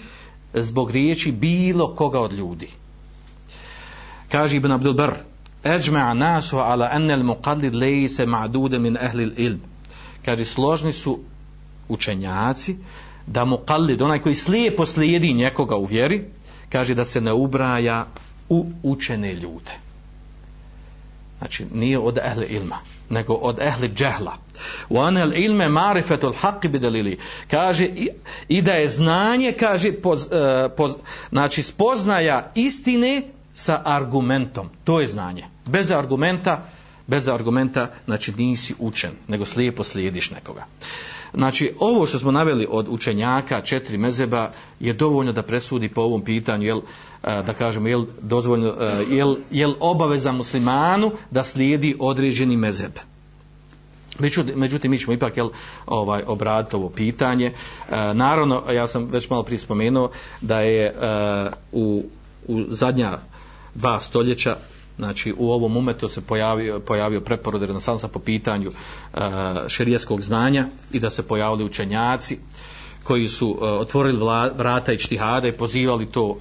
zbog riječi bilo koga od ljudi. Kaže Ibn Abdul Barr, Eđma'a nasu ala enel muqallid lejse ma'dude min ehlil ilm. Kaže, složni su učenjaci da muqallid, onaj koji slijepo slijedi njekoga u vjeri, kaže da se ne ubraja u učene ljude. Znači, nije od ehli ilma, nego od ehli džehla. U anel ilme marifetul haqi bidalili. Kaže, i, i da je znanje, kaže, poz, uh, poz, znači, spoznaja istine sa argumentom. To je znanje. Bez argumenta, bez argumenta, znači nisi učen, nego slijepo slijediš nekoga. Znači, ovo što smo naveli od učenjaka četiri mezeba je dovoljno da presudi po ovom pitanju, jel, da kažemo, jel, dozvoljno, jel, jel obaveza muslimanu da slijedi određeni mezeb. Međutim, međutim, mi ćemo ipak jel, ovaj, obraditi ovo pitanje. E, naravno, ja sam već malo prije spomenuo da je e, u, u zadnja dva stoljeća znači u ovom umetu se pojavio, pojavio preporod renesansa po pitanju e, uh, šerijeskog znanja i da se pojavili učenjaci koji su uh, otvorili vla, vrata i čtihada i pozivali to uh,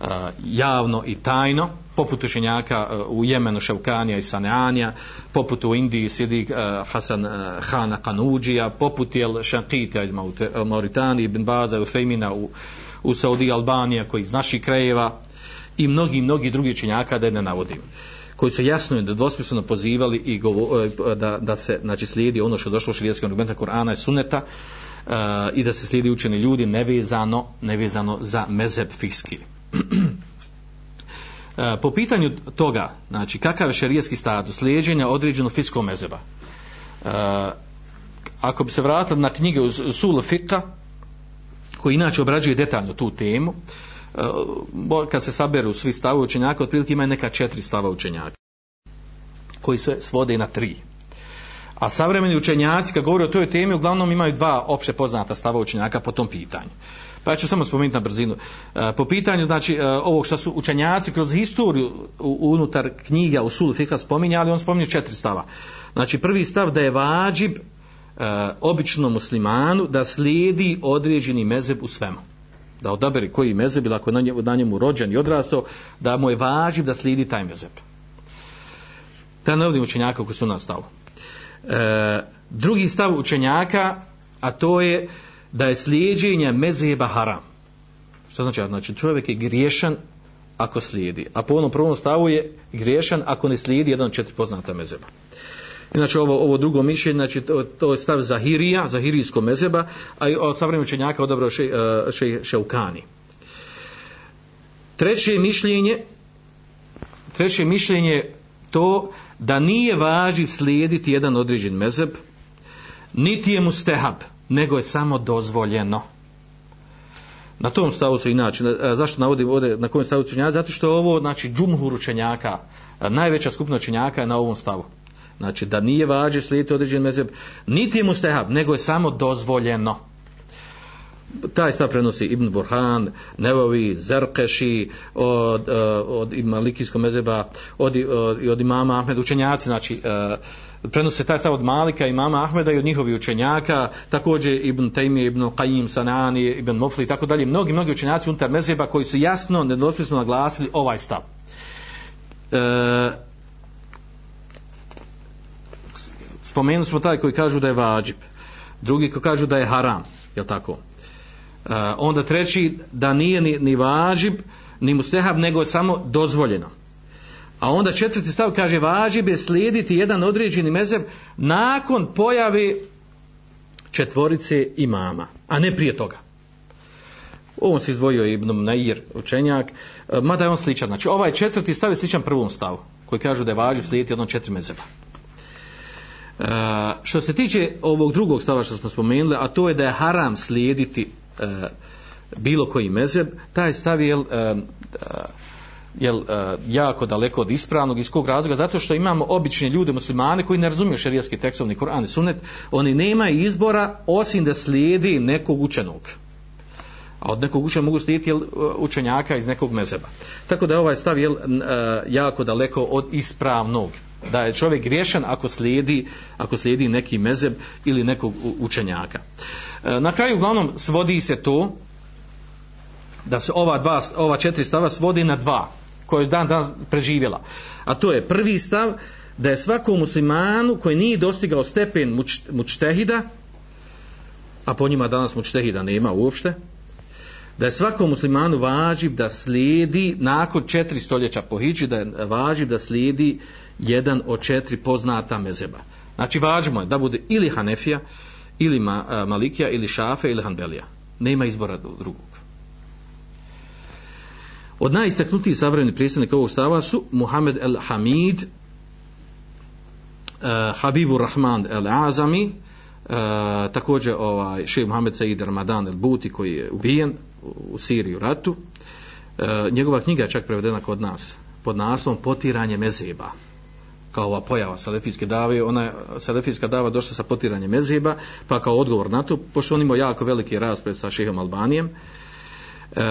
uh, javno i tajno poput učenjaka uh, u Jemenu Ševkanija i Saneanija poput u Indiji sidi uh, Hasan uh, Hana Kanuđija poput jel Šankita iz Mauritanije Ibn Baza u Fejmina u, u Saudiji Albanija koji iz naših krajeva i mnogi mnogi drugi činjaka da ne navodim koji su jasno i dvosmisleno pozivali i govo, e, da, da se znači slijedi ono što je došlo u širijetskom argumenta Kur'ana i Sunneta e, i da se slijedi učeni ljudi nevezano nevezano za mezheb fikski. E, po pitanju toga znači kakav je šerijski status slijeđenja određenog fiskog mezheba? E, ako bi se vratili na knjige u Sul koji inače obrađuje detaljno tu temu e, Eh, kad se saberu svi stavovi učenjaka, otprilike ima neka četiri stava učenjaka, koji se svode na tri. A savremeni učenjaci, kad govore o toj temi, uglavnom imaju dva opće poznata stava učenjaka po tom pitanju. Pa ja ću samo spomenuti na brzinu. Eh, po pitanju, znači, eh, ovog što su učenjaci kroz historiju unutar knjiga u Sulu Fika spominjali, on spominje četiri stava. Znači, prvi stav da je vađib običnom muslimanu da slijedi određeni mezeb u svemu da odabere koji mezeb ili ako je na njemu, rođen i odrastao, da mu je važiv da slijedi taj mezeb. Da ne ovdje učenjaka koji su nastalo. E, drugi stav učenjaka, a to je da je slijedženje mezeba haram. Što znači? Znači čovjek je griješan ako slijedi. A po onom prvom stavu je griješan ako ne slijedi jedan od četiri poznata mezeba. Inače ovo, ovo drugo mišljenje, znači to, to je stav Zahirija, Zahirijskog mezeba, a i od savremenog učenjaka odabrao še, e, še, Šeukani. Treće mišljenje, treće mišljenje to da nije važiv slijediti jedan određen mezeb, niti je mu stehab, nego je samo dozvoljeno. Na tom stavu su inače, e, zašto navodim ovdje na kojem stavu učenjaka? Zato što je ovo, znači, džumhur učenjaka, e, najveća skupina učenjaka je na ovom stavu. Znači da nije vađe slijediti određen mezheb, niti je mu stehab, nego je samo dozvoljeno. Taj stav prenosi Ibn Burhan, Nevovi, Zerkeši, od, e, od, od Malikijskog e, mezeba, od, od, od imama Ahmed, učenjaci, znači, e, prenose taj stav od Malika i mama Ahmeda i od njihovih učenjaka, također Ibn Taymi, Ibn Qayyim, Sanani, Ibn Mufli i tako dalje, mnogi, mnogi učenjaci unutar mezeba koji su jasno, nedospisno naglasili ovaj stav. E, spomenuli smo taj koji kažu da je vađib, drugi koji kažu da je haram, je tako? E, onda treći da nije ni, ni vađib, ni mustehab, nego je samo dozvoljeno. A onda četvrti stav kaže važib je slijediti jedan određeni mezeb nakon pojave četvorice imama, a ne prije toga. Ovom se izdvojio Ibn Nair, učenjak, e, mada je on sličan. Znači, ovaj četvrti stav je sličan prvom stavu, koji kažu da je važno slijediti jedno četiri mezeba. Uh, što se tiče ovog drugog stava što smo spomenuli, a to je da je haram slijediti uh, bilo koji mezeb, taj stav je uh, jel, eh, jako daleko od ispravnog iz kog razloga, zato što imamo obične ljude muslimane koji ne razumiju šerijski tekstovni Koran i sunet, oni nemaju izbora osim da slijedi nekog učenog a od nekog učenja mogu slijediti jel, učenjaka iz nekog mezeba. Tako da je ovaj stav jel, jako daleko od ispravnog. Da je čovjek griješan ako slijedi, ako slijedi neki mezeb ili nekog učenjaka. E, na kraju uglavnom svodi se to da se ova, dva, ova četiri stava svodi na dva koje je dan dan preživjela. A to je prvi stav da je svakom muslimanu koji nije dostigao stepen muč, mučtehida a po njima danas mučtehida nema uopšte da je svakom muslimanu važiv da slijedi nakon četiri stoljeća po hiđi da je važiv da slijedi jedan od četiri poznata mezeba. Znači važimo je da bude ili Hanefija, ili ma, Malikija, ili Šafe, ili Hanbelija. Nema izbora drugog. Od najistaknutijih savremenih predstavnika ovog stava su Muhammed el Hamid, uh, Habibur Rahman el Azami, uh, također ovaj, šeh Muhammed Said Ramadan el Buti koji je ubijen u Siriju ratu. Uh, njegova knjiga je čak prevedena kod nas pod naslovom Potiranje mezeba kao ova pojava salefijske dave, ona je, salefijska dava došla sa potiranjem mezheba, pa kao odgovor na to, pošto on imao jako veliki raspred sa šehom Albanijem, uh,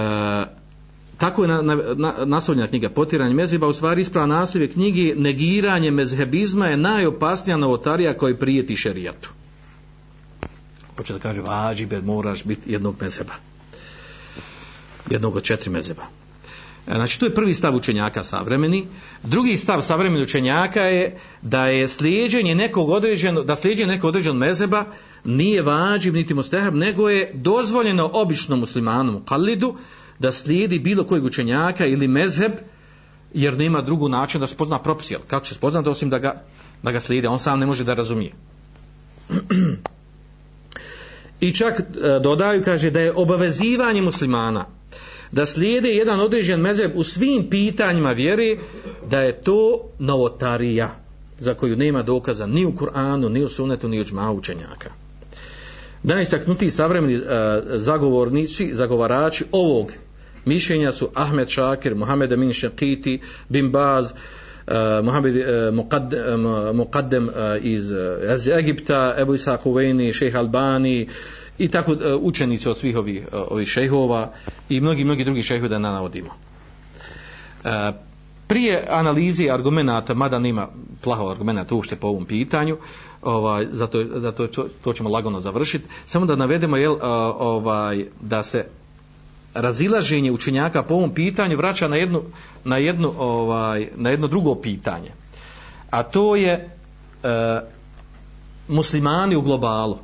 tako je na, na, na, naslovljena knjiga Potiranje mezheba, u stvari ispravan naslov je knjige Negiranje mezhebizma je najopasnija novotarija koji prijeti šerijatu. Hoće da kaže, vađi, moraš biti jednog mezheba. Jednog od četiri mezheba. E, znači, to je prvi stav učenjaka savremeni. Drugi stav savremeni učenjaka je da je slijedženje nekog određeno, da slijedženje nekog određenog mezheba nije vađib niti mustehab, nego je dozvoljeno običnom muslimanu kalidu, da slijedi bilo kojeg učenjaka ili mezheb, jer nema drugu način da se propis, jel? Kako će se osim da ga, da ga slijedi? On sam ne može da razumije. I čak e, dodaju, kaže, da je obavezivanje muslimana da slijede jedan određen mezeb u svim pitanjima vjere, da je to novotarija za koju nema dokaza ni u Kur'anu, ni u sunetu, ni u džma učenjaka. Najistaknutiji savremeni e, zagovornici, zagovarači ovog mišljenja su Ahmed Šakir, Mohamed Amin Šakiti, Bin Baz, uh, Mohamed uh, Muqaddem uh, iz, uh, iz Egipta, Ebu Isa Huveni, Šejh Albani i tako e, učenici od svih ovih, e, ovih šejhova i mnogi, mnogi drugi šejhovi da navodimo. E, prije analize argumenata, mada nema plaho argumenata uopšte po ovom pitanju, ovaj, zato, zato to, to ćemo lagano završiti, samo da navedemo jel, ovaj, da se razilaženje učenjaka po ovom pitanju vraća na jednu, na jednu, ovaj, na jedno drugo pitanje. A to je e, muslimani u globalu.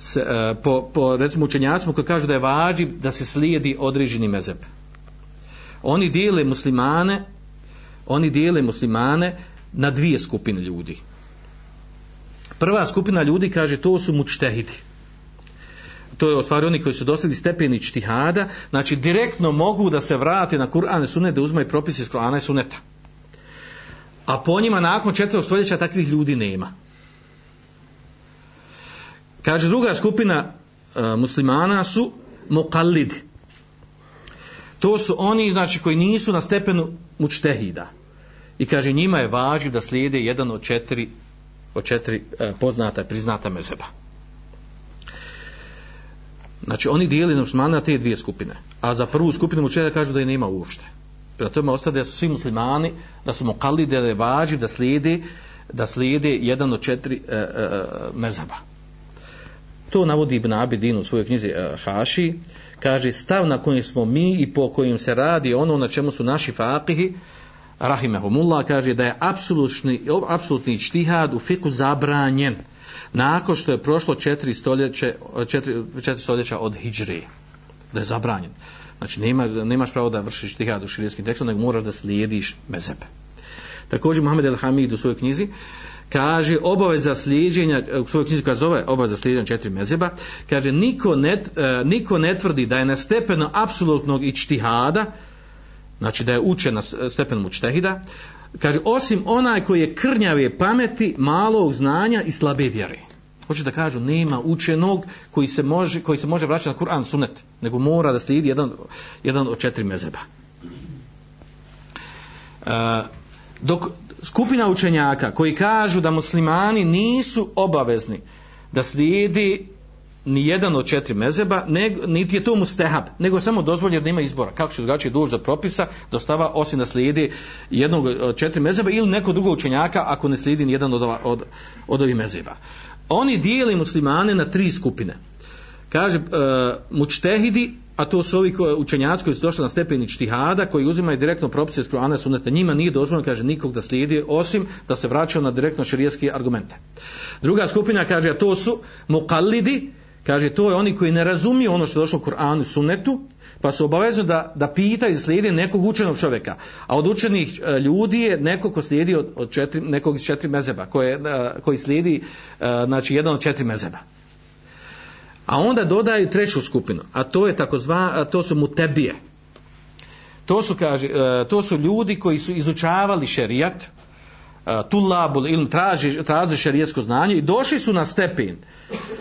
Se, e, po, po recimo učenjacima koji kažu da je vađi da se slijedi određeni mezeb. Oni dijele muslimane oni dijele muslimane na dvije skupine ljudi. Prva skupina ljudi kaže to su mučtehidi. To je ostvari oni koji su dosili stepeni čtihada, znači direktno mogu da se vrate na Kur'an i Sunnet da uzmaju propise iz Kur'ana i Sunneta. A po njima nakon četvrog stoljeća takvih ljudi nema. Kaže druga skupina e, muslimana su muqallidi. To su oni znači koji nisu na stepenu mučtehida. I kaže njima je važno da slijede jedan od četiri od četiri e, poznata priznata mezeba. Znači oni dijeli muslimane na te dvije skupine. A za prvu skupinu mučtehida kažu da je nema uopšte. Prema tome ostade da su svi muslimani, da su mokali da je važno da slijede, da slijede jedan od četiri e, e, e mezaba. To navodi Ibn Abidin u svojoj knjizi e, Haši. Kaže stav na kojem smo mi i po kojim se radi ono na čemu su naši fakihi, rahimehumullah kaže da je apsolutni apsolutni čtihad u fiku zabranjen nakon što je prošlo četiri stoljeće četiri, četiri stoljeća od hidžre da je zabranjen Znači nema, nemaš pravo da vršiš čtihad u širijskim tekstom, nego moraš da slijediš mezebe. Također Muhammed El-Hamid u svojoj knjizi kaže obaveza slijedjenja, u svojoj knjizi koja zove obaveza slijedjenja četiri mezeba, kaže niko ne, e, niko ne tvrdi da je na stepenu apsolutnog ičtihada, znači da je učen na stepenu učtehida, kaže osim onaj koji je krnjave pameti, malog znanja i slabe vjere. Hoće da kažu nema učenog koji se može, koji se može vraćati na Kur'an sunet, nego mora da slijedi jedan, jedan od četiri mezeba. Uh, e, dok skupina učenjaka koji kažu da muslimani nisu obavezni da slijedi ni jedan od četiri mezeba, ne, niti je to mustehab, nego samo dozvolje da ima izbora. Kako će drugačije duž za propisa, dostava osim da slijedi jednog od četiri mezeba ili neko drugo učenjaka ako ne slijedi ni jedan od, ova, od, od ovih mezeba. Oni dijeli muslimane na tri skupine. Kaže, e, mučtehidi a to su ovi učenjaci koji su došli na stepeni čtihada, koji uzimaju direktno propise iz Kur'ana suneta, njima nije dozvoljeno, kaže, nikog da slijedi, osim da se vraćaju na direktno širijeske argumente. Druga skupina kaže, a to su muqallidi, kaže, to je oni koji ne razumiju ono što je došlo u Kur'anu sunnetu, pa su obavezni da, da pita i slijedi nekog učenog čovjeka. A od učenih e, ljudi je neko ko slijedi od, od četiri, nekog iz četiri mezeba, koje, e, koji slijedi, e, znači, jedan od četiri mezeba. A onda dodaju treću skupinu, a to je takozva, to su mutebije. To su, kaže, e, to su ljudi koji su izučavali šerijat, e, tu tulabul ili traži, traži šerijetsko znanje i došli su na stepen.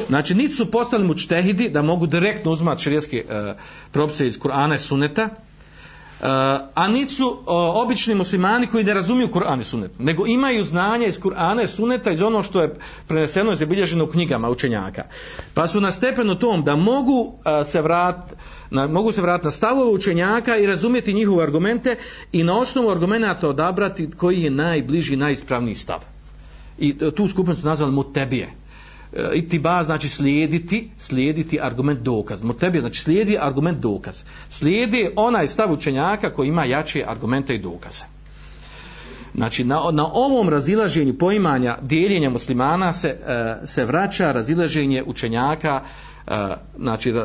Znači, niti su postali mučtehidi da mogu direktno uzmati šerijetske uh, e, propise iz Kur'ana i Suneta, Eh, a niti su obični muslimani koji ne razumiju Kur'an i Sunet, nego imaju znanje iz Kur'ana i Suneta iz ono što je preneseno i zabilježeno u knjigama učenjaka. Pa su na stepenu tom da mogu eh, se vrat na, mogu se vratiti na stavove učenjaka i razumjeti njihove argumente i na osnovu argumenta odabrati koji je najbliži, najispravniji stav. I eh, tu skupinu su nazvali mutebije. E, Itiba znači slijediti, slijediti argument dokaz. Mutebija znači slijedi argument dokaz. Slijedi onaj stav učenjaka koji ima jače argumente i dokaze. Znači na, na ovom razilaženju poimanja dijeljenja muslimana se, e, se vraća razilaženje učenjaka e, znači uh,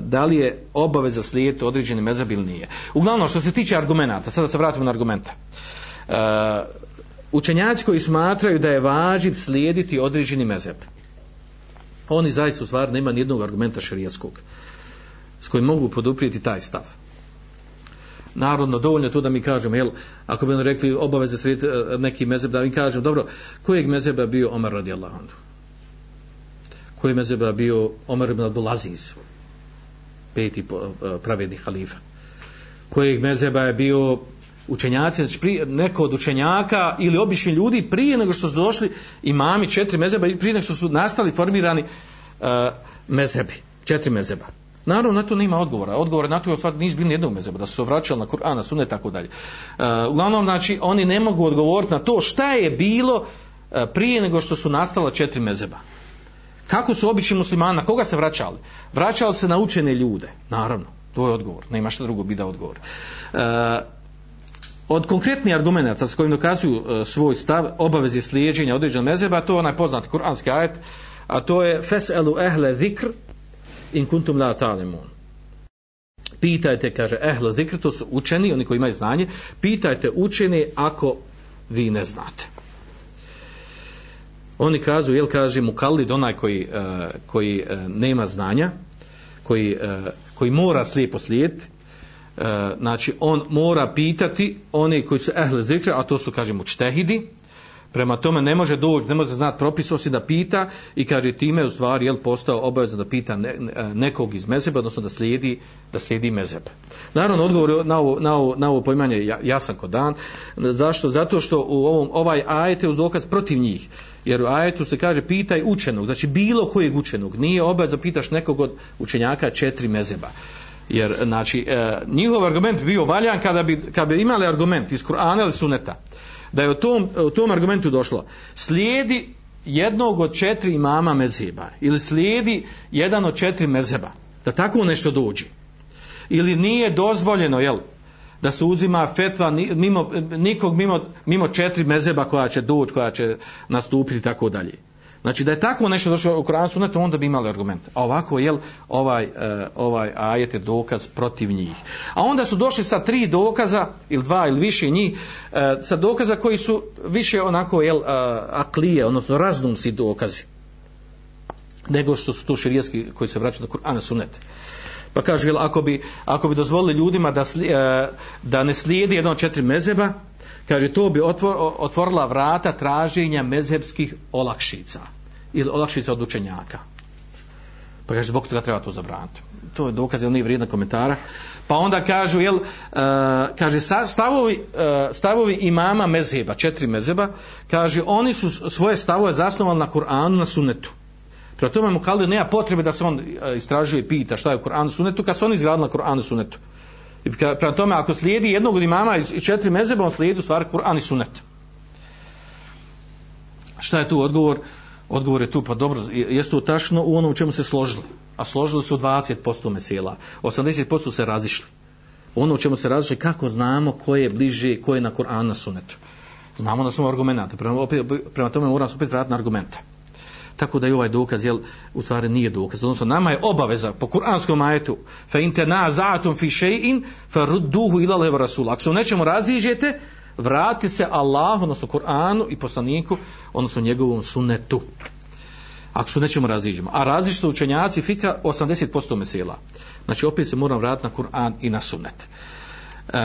da li je obaveza slijediti određeni mezabil nije. Uglavnom što se tiče argumenta, sada se vratimo na argumente. Učenjaci koji smatraju da je važit slijediti određeni mezeb. Oni zaista u stvari nema nijednog argumenta šarijetskog s kojim mogu poduprijeti taj stav. Narodno, dovoljno to da mi kažemo, jel, ako bi oni rekli obaveze slijediti e, neki mezeb, da mi kažemo, dobro, kojeg mezeba bio Omar radijallahu anhu? Koji mezeba bio Omar ibn Abdulaziz? Peti pravednih pravedni halifa. Kojeg mezeba je bio učenjaci, znači prije, neko od učenjaka ili obični ljudi prije nego što su došli imami četiri mezeba prije nego što su nastali formirani e, uh, mezebi, četiri mezeba. Naravno, na to nema odgovora. Odgovor na to je stvar nisu bili nijednog mezeba, da su se vraćali na Kur'ana, sunne, tako dalje. Uh, uglavnom, znači, oni ne mogu odgovoriti na to šta je bilo uh, prije nego što su nastala četiri mezeba. Kako su obični muslimani, na koga se vraćali? Vraćali se na učene ljude, naravno. To je odgovor, nema šta drugo bi da odgovor. Uh, od konkretnih argumenta s kojim dokazuju e, svoj stav obavezi slijedženja određenog mezeba, to je onaj poznati kuranski ajet, a to je feselu ehle zikr in kuntum la talimun. Pitajte, kaže, ehle zikr, to su učeni, oni koji imaju znanje, pitajte učeni ako vi ne znate. Oni kažu, jel kaže mu kalid, onaj koji, e, koji e, nema znanja, koji, koji mora slijepo slijediti, e, znači on mora pitati one koji su ehle zikre, a to su kažemo čtehidi, prema tome ne može doći, ne može znati propis osim da pita i kaže time u stvari jel postao obavezan da pita ne, e, nekog iz mezeba, odnosno da slijedi, da slijedi mezeb. Naravno, odgovor na ovo, na ovo, na ovo pojmanje je jasan kod dan. Zašto? Zato što u ovom, ovaj ajet je uz dokaz protiv njih. Jer u ajetu se kaže pitaj učenog, znači bilo kojeg učenog, nije obavezan da pitaš nekog od učenjaka četiri mezeba. Jer, znači, e, njihov argument bio valjan kada bi, kada bi imali argument iz Kur'ana ili Suneta, da je u tom, u tom argumentu došlo, slijedi jednog od četiri imama mezeba, ili slijedi jedan od četiri mezeba, da tako nešto dođe. Ili nije dozvoljeno, jel, da se uzima fetva mimo, nikog mimo, mimo četiri mezeba koja će doći, koja će nastupiti i tako dalje. Znači da je tako nešto došlo u Kur'anu sunnetu, onda bi imali argument. A ovako, jel, ovaj, eh, ovaj ajet je dokaz protiv njih. A onda su došli sa tri dokaza, ili dva ili više njih, eh, sa dokaza koji su više onako, jel, eh, aklije, odnosno raznumsi dokazi. Nego što su to širijski koji se vraćaju na Kur'an sunnet. Pa kaže, jel, ako bi, ako bi dozvolili ljudima da, sli, da ne slijedi jedno od četiri mezeba, kaže to bi otvor, otvorila vrata traženja mezhebskih olakšica ili olakšica od učenjaka pa kaže zbog toga treba to zabraniti to je dokaz jel nije vrijedna komentara pa onda kažu jel, uh, kaže stavovi, uh, stavovi imama mezheba četiri mezheba kaže oni su svoje stavove zasnovali na Kur'anu na sunnetu Prema tome mu kalio nema potrebe da se on e, istražuje i pita šta je u Kur'anu sunetu, kad se on izgradili na Kur'anu sunnetu. I prema tome, ako slijedi jednog od imama i četiri mezeba, on slijedi u stvari Kur'an i sunet. Šta je tu odgovor? Odgovor je tu, pa dobro, jeste to tačno u onom u čemu se složili. A složili su 20% mesela. 80% se razišli. Ono u čemu se razišli, kako znamo ko je bliže, ko je na Kur'an na sunetu. Znamo da smo argumenta. Prema, prema tome moram se opet vratiti na argumente tako da i ovaj dokaz jel, u stvari nije dokaz odnosno nama je obaveza po kuranskom ajetu fa na za'atum fi shay'in farudduhu ila Allah rasul ako se nečemu raziđete vrati se Allahu odnosno Kur'anu i poslaniku odnosno njegovom sunnetu. Ako su nećemo raziđemo. A različite učenjaci fika 80% mesela. Znači opet se moram vratiti na Kur'an i na sunnet. E,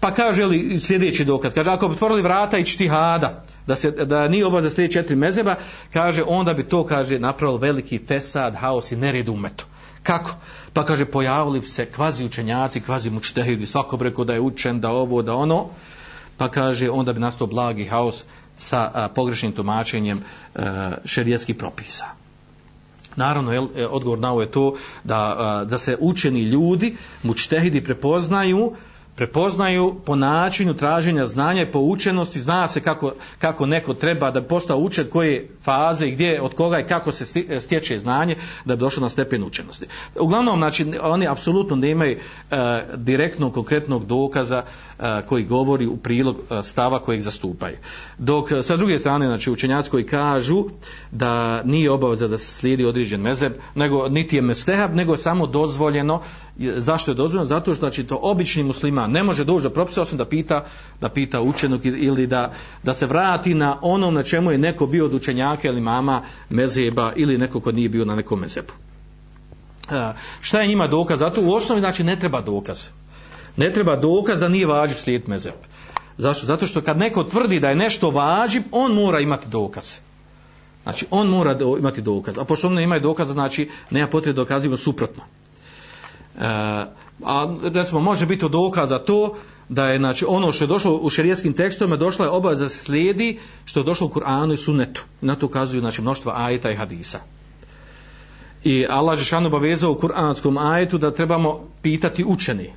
pa kaže li sljedeći dokaz. Kaže ako bi otvorili vrata i čtihada da se da nije obaveza sljedeći četiri mezeba kaže onda bi to kaže napravilo veliki fesad haos i nered umetu kako? Pa kaže pojavili se kvazi učenjaci kvazi mučtehidi. Svako preko da je učen da ovo da ono. Pa kaže onda bi nastao blagi haos sa a, pogrešnim tumačenjem e, a, šerijetskih propisa. Naravno, jel, e, odgovor na ovo je to da, da se učeni ljudi, mučtehidi, prepoznaju prepoznaju po načinu traženja znanja i po učenosti, zna se kako, kako neko treba da postao učen, koje faze i gdje, od koga i kako se stječe znanje da bi došao na stepen učenosti. Uglavnom, znači, oni apsolutno ne imaju e, direktnog, konkretnog dokaza e, koji govori u prilog e, stava kojeg zastupaju. Dok e, sa druge strane, znači, učenjaci koji kažu da nije obaveza da se slijedi određen mezeb, nego niti je mestehab, nego je samo dozvoljeno zašto je dozvoljeno? Zato što znači to obični musliman ne može doći do propisa osim da pita, da pita učenog ili da, da se vrati na onom na čemu je neko bio od učenjaka ili mama mezeba ili neko ko nije bio na nekom mezebu. E, šta je njima dokaz? Zato u osnovi znači ne treba dokaz. Ne treba dokaz da nije važiv slijed mezeb. Zašto? Zato što kad neko tvrdi da je nešto važiv, on mora imati dokaz. Znači, on mora do, imati dokaz. A pošto on ne ima dokaza, znači, nema potrebe dokazivati suprotno. A recimo može biti od dokaza to da je znači ono što je došlo u šerijskim tekstovima došla je obaveza da se slijedi što je došlo u Kur'anu i Sunnetu. Na to ukazuju znači mnoštva ajeta i hadisa. I Allah je šan obavezao u Kur'anskom ajetu da trebamo pitati učeni.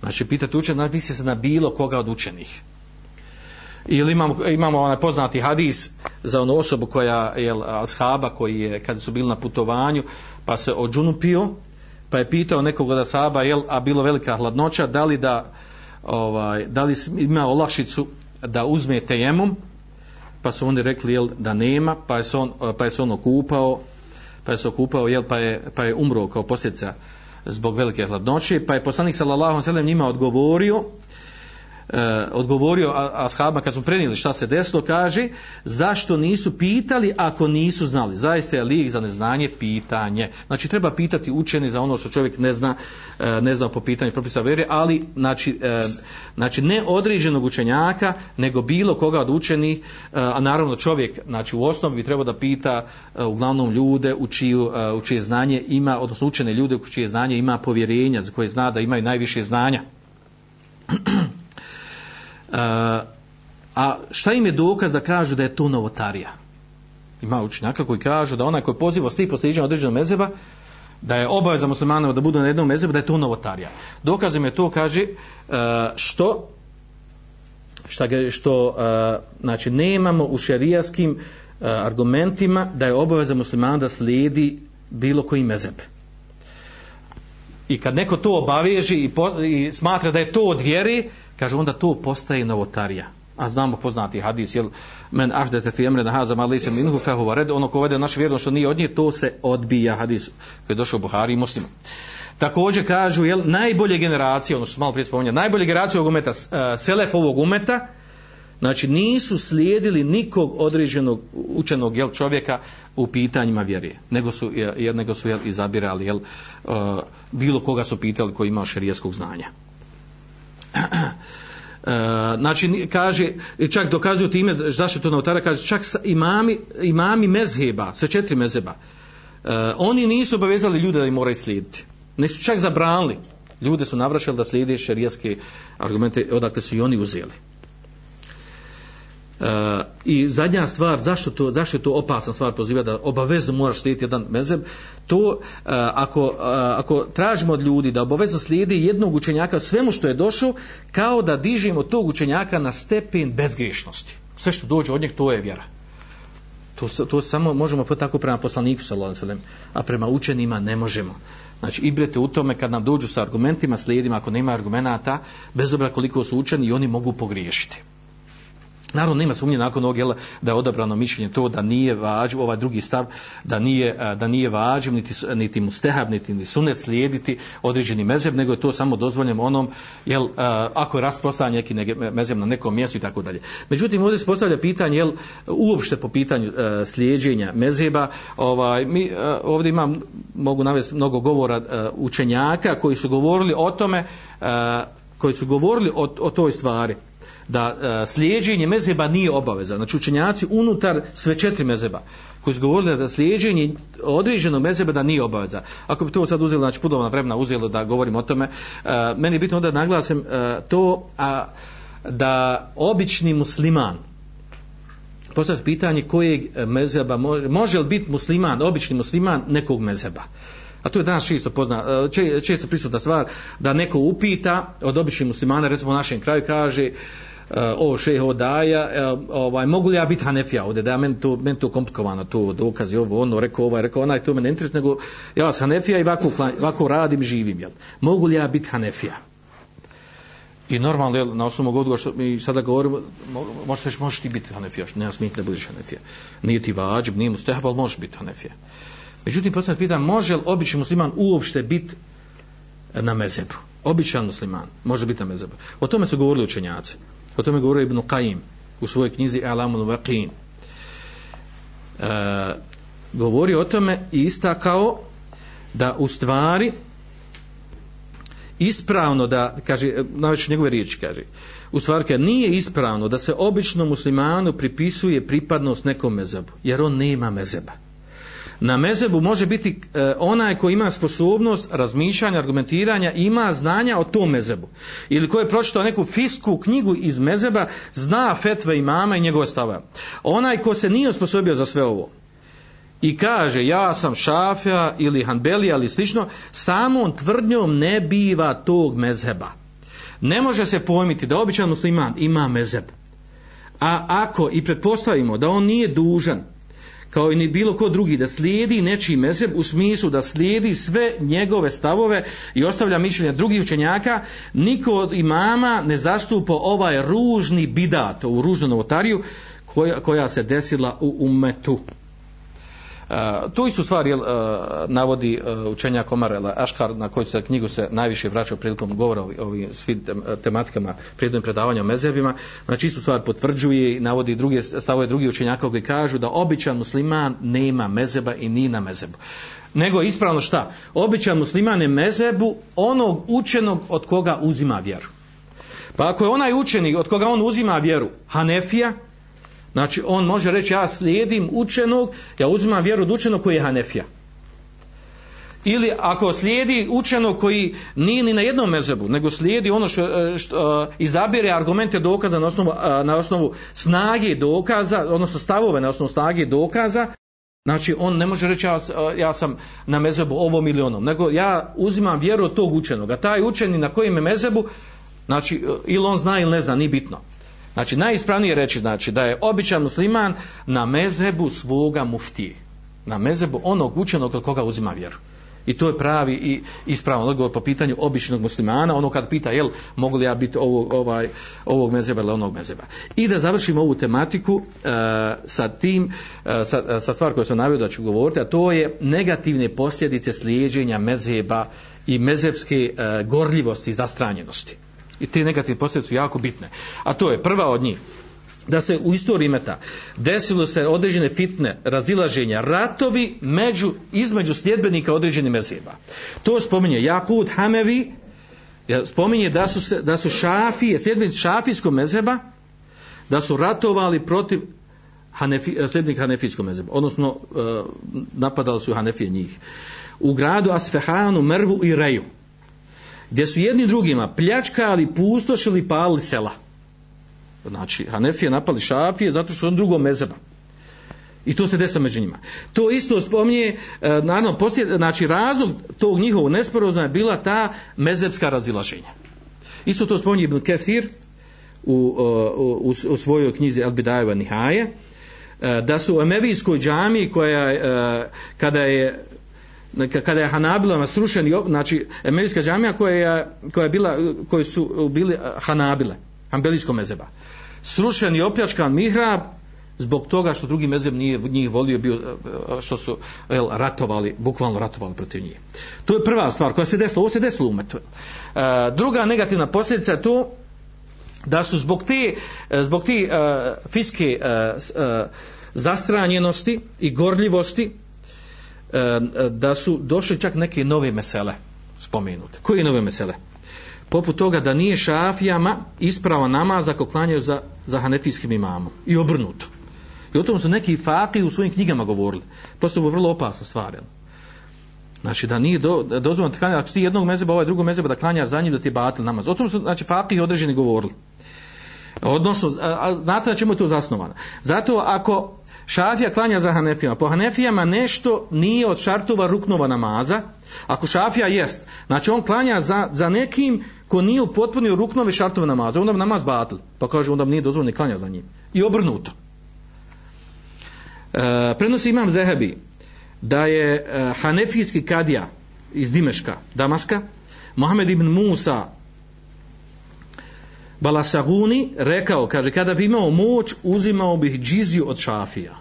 Znači pitati učeni, znači se na bilo koga od učenih. Ili imamo, imamo onaj poznati hadis za onu osobu koja je ashaba koji je kada su bili na putovanju pa se odžunupio pa je pitao nekog od asaba, jel, a bilo velika hladnoća, da li da ovaj, da li ima olakšicu da uzme tejemom, pa su oni rekli jel, da nema, pa je se on, pa je se on okupao, pa je se okupao, jel, pa je, pa je umro kao posljedica zbog velike hladnoće, pa je poslanik sallallahu alejhi ve sellem njima odgovorio, e, odgovorio ashabima kad su prenijeli šta se desilo, kaže zašto nisu pitali ako nisu znali. Zaista je lijek za neznanje pitanje. Znači treba pitati učeni za ono što čovjek ne zna, e, ne zna po pitanju propisa vere, ali znači, e, znači ne određenog učenjaka, nego bilo koga od učenih, e, a naravno čovjek znači u osnovi bi trebao da pita e, uglavnom ljude u, čiju, e, u čije znanje ima, odnosno učene ljude u čije znanje ima povjerenja, za koje zna da imaju najviše znanja. a šta im je dokaz da kažu da je to novotarija? Ima učenjaka koji kažu da onaj koji poziva svi posliđenja određenog mezeba, da je obaveza muslimanova da budu na jednom mezebu, da je to novotarija. Dokaz im je to, kaže, e, što šta ga, što e, znači nemamo u šerijaskim e, argumentima da je obaveza muslimana da slijedi bilo koji mezeb. I kad neko to obaveži i, po, i smatra da je to od vjeri, kaže onda to postaje novotarija a znamo poznati hadis, jel, men ahdete fi emre nahaza ma lise minhu fehu red, ono ko vede naš vjerno što nije od nje, to se odbija hadis koji je došao u Buhari i muslima. Također kažu, jel, najbolje generacije, ono što malo prije spomenuli, najbolje generacije ovog umeta, e, selef ovog umeta, znači nisu slijedili nikog određenog učenog jel, čovjeka u pitanjima vjerije, nego su, jel, nego su jel, izabirali jel, e, bilo koga su pitali koji ima šerijeskog znanja. E, znači kaže čak dokazuju time zašto to notara kaže čak sa imami imami mezheba sa četiri mezheba uh, oni nisu obavezali ljude da im moraju slijediti. Nisu čak zabranili. Ljude su navraćali da slijede šerijaske argumente odakle su i oni uzeli. Uh, I zadnja stvar, zašto, to, zašto je to opasna stvar poziva da obavezno moraš slijediti jedan mezeb, to uh, ako, uh, ako tražimo od ljudi da obavezno slijedi jednog učenjaka svemu što je došao, kao da dižimo tog učenjaka na stepen bezgrišnosti. Sve što dođe od njeg, to je vjera. To, to samo možemo tako prema poslaniku sallallahu a prema učenima ne možemo. Znači, ibrete u tome kad nam dođu sa argumentima, slijedima, ako nema argumenata, bez obra koliko su učeni, i oni mogu pogriješiti. Naravno nema sumnje nakon ovog jela da je odabrano mišljenje to da nije vađiv, ovaj drugi stav, da nije, da nije vađiv, niti, niti mustehab, niti ni sunet slijediti određeni mezeb, nego je to samo dozvoljeno onom, jel, ako je rasprostavljen neki mezeb na nekom mjestu i tako dalje. Međutim, ovdje se postavlja pitanje, jel, uopšte po pitanju e, slijedženja mezeba, ovaj, mi e, ovdje imam, mogu navesti mnogo govora e, učenjaka koji su govorili o tome, koji su govorili o, o toj stvari, da e, slijeđenje mezeba nije obaveza. Znači učenjaci unutar sve četiri mezeba koji su govorili da slijeđenje određenog mezeba da nije obaveza. Ako bi to sad uzeli, znači pudovna vremena uzelo da govorim o tome, e, meni je bitno onda naglasim e, to a, da obični musliman postaviti pitanje kojeg mezeba može, može li biti musliman, obični musliman nekog mezeba. A to je danas često pozna, e, često prisutna stvar da neko upita od običnih muslimana, recimo u našem kraju kaže uh, uh, o šeho daja, uh, eh, ovaj, mogu li ja biti Hanefija ovdje, da ja meni to, meni to komplikovano, to dokazi ovo, ono, rekao ovaj, rekao onaj, to mene interes, nego ja sam Hanefija i ovako, ovako radim, živim, jel? Mogu li ja biti Hanefija? I normalno, jel, na osnovu odgovora što mi sada govorimo, možeš reći, možeš ti biti Hanefija, što nema smijeti da budeš Hanefija. Nije ti vađib, nije mu stehab, ali možeš biti Hanefija. Međutim, posljedno pitan, može li obični musliman uopšte biti na mezebu? Običan musliman može biti na mezebu. O tome su govorili učenjaci. O tome govorio Ibn Qaim u svojoj knjizi Alamul Waqin. E, govori o tome i istakao da u stvari ispravno da, kaže, najveće njegove riječi kaže, u stvari kaže, nije ispravno da se običnom muslimanu pripisuje pripadnost nekom mezebu, jer on nema mezeba na mezebu može biti e, onaj ko ima sposobnost razmišljanja, argumentiranja, ima znanja o tom mezebu. Ili ko je pročitao neku fisku knjigu iz mezeba, zna fetve imama i njegove stave. Onaj ko se nije osposobio za sve ovo i kaže ja sam šafija ili hanbelija ili slično, samom tvrdnjom ne biva tog mezheba. Ne može se pojmiti da običan musliman ima mezeb. A ako i pretpostavimo da on nije dužan kao i ni bilo ko drugi da slijedi nečiji mezeb u smislu da slijedi sve njegove stavove i ostavlja mišljenja drugih učenjaka, niko od imama ne zastupa ovaj ružni bidat, u ružnu novotariju koja, koja se desila u umetu. To tu su stvari jel, navodi učenja Komarela Aškar na koju se knjigu se najviše vraća prilikom govora o ovim svim tematikama prijednim predavanja o mezebima znači istu stvar potvrđuje i navodi druge stavove drugi učenjaka koji kažu da običan musliman nema mezeba i ni na mezebu nego ispravno šta? Običan musliman je mezebu onog učenog od koga uzima vjeru. Pa ako je onaj učenik od koga on uzima vjeru Hanefija Znači, on može reći, ja slijedim učenog, ja uzimam vjeru od učenog koji je Hanefija. Ili ako slijedi učenog koji nije ni na jednom mezebu, nego slijedi ono što, e, što e, izabire argumente dokaza na osnovu, e, na osnovu snage dokaza, odnosno stavove na osnovu snage dokaza, znači on ne može reći, ja, ja sam na mezebu ovom ili onom, nego ja uzimam vjeru od tog učenog. A taj učeni na kojem je mezebu, znači, ili on zna ili ne zna, nije bitno. Znači, najispravnije reći znači, da je običan musliman na mezebu svoga muftije. Na mezebu onog učenog od koga uzima vjeru. I to je pravi i ispravan odgovor po pitanju običnog muslimana, ono kad pita jel mogu li ja biti ovog, ovaj, ovog mezeba ili onog mezeba. I da završimo ovu tematiku uh, sa tim, uh, sa, e, sa stvar koju sam navio da ću govoriti, a to je negativne posljedice slijeđenja mezeba i mezebske uh, gorljivosti i zastranjenosti. I te negativne posljedice su jako bitne. A to je prva od njih da se u istoriji meta desilo se određene fitne razilaženja, ratovi među, između sljedbenika određenih mezeba. To spominje Jakut Hamevi, spominje da su, se, da su šafije, sljedbenici šafijskog mezeba, da su ratovali protiv Hanefi, eh, sljedbenika Hanefijskog mezeba, odnosno eh, napadali su Hanefije njih. U gradu Asfehanu, Mervu i Reju, gdje su jedni drugima pljačkali, pustošili, palili sela. Znači Hanefije napali Šafije zato što su on drugom mezeba. I to se desilo među njima. To isto spominje e, naravno poslije, znači razlog tog njihovog nesporozna je bila ta mezebska razilaženja. Isto to spominje Ibn Kesir u, e, u, u, u svojoj knjizi El Bidajeva Nihaje e, da su u Emevijskoj džami koja kada je kada je Hanabilama srušen znači Emevijska džamija koja je, koja je bila koji su bili eh, Hanabile Hanbelijsko mezeba srušen i opljačkan mihrab zbog toga što drugi mezeb nije njih volio bio eh, eh, što su el, ratovali bukvalno ratovali protiv njih. To je prva stvar koja se desila. Ovo se desilo u umetu e, druga negativna posljedica je to da su zbog te zbog te uh, fiske zastranjenosti i gorljivosti da su došli čak neke nove mesele spomenute koje nove mesele poput toga da nije šafijama isprava namaz ako klanjaju za, za hanefijskim imamom. I obrnuto. I o tom su neki faki u svojim knjigama govorili. Prosto je vrlo opasna stvar. Jel? Znači da nije do, da dozvoljeno da klanja, ako ti jednog mezeba, ovaj drugog mezeba da klanja za njim da ti batil namaz. O tom su znači, faki određeni govorili. Odnosno, a, a, znate na čemu je to zasnovano? Zato ako šafija klanja za hanefijama, po hanefijama nešto nije od šartova ruknova namaza, ako šafija jest, znači on klanja za, za nekim ko nije upotpunio ruknove šartove namaza, onda namaz batil. Pa kaže, onda nije dozvoljeno klanja za njim. I obrnuto. E, prenosi imam Zehebi da je e, Hanefijski kadija iz Dimeška, Damaska, Mohamed ibn Musa Balasaguni rekao, kaže, kada bi imao moć, uzimao bih džiziju od šafija.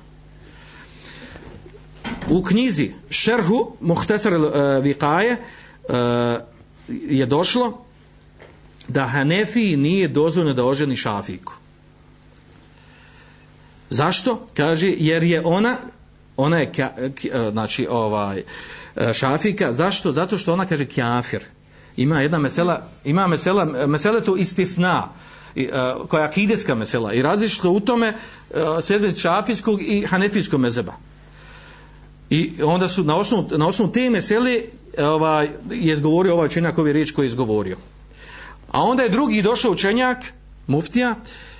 U knjizi Šerhu Muhtesar uh, e, Vikaje uh, e, je došlo da Hanefiji nije dozvoljeno da oženi šafiku. Zašto? Kaže, jer je ona, ona je, kja, e, znači, ovaj, šafika, zašto? Zato što ona kaže kjafir. Ima jedna mesela, ima mesela, mesela tu istifna, koja je akideska mesela i različito u tome sedmic šafijskog i hanefijskog mezeba. I onda su na osnovu, na osnovu te mesele ovaj, je izgovorio ovaj učenjak ovi riječ koji je izgovorio. A onda je drugi došao učenjak, muftija,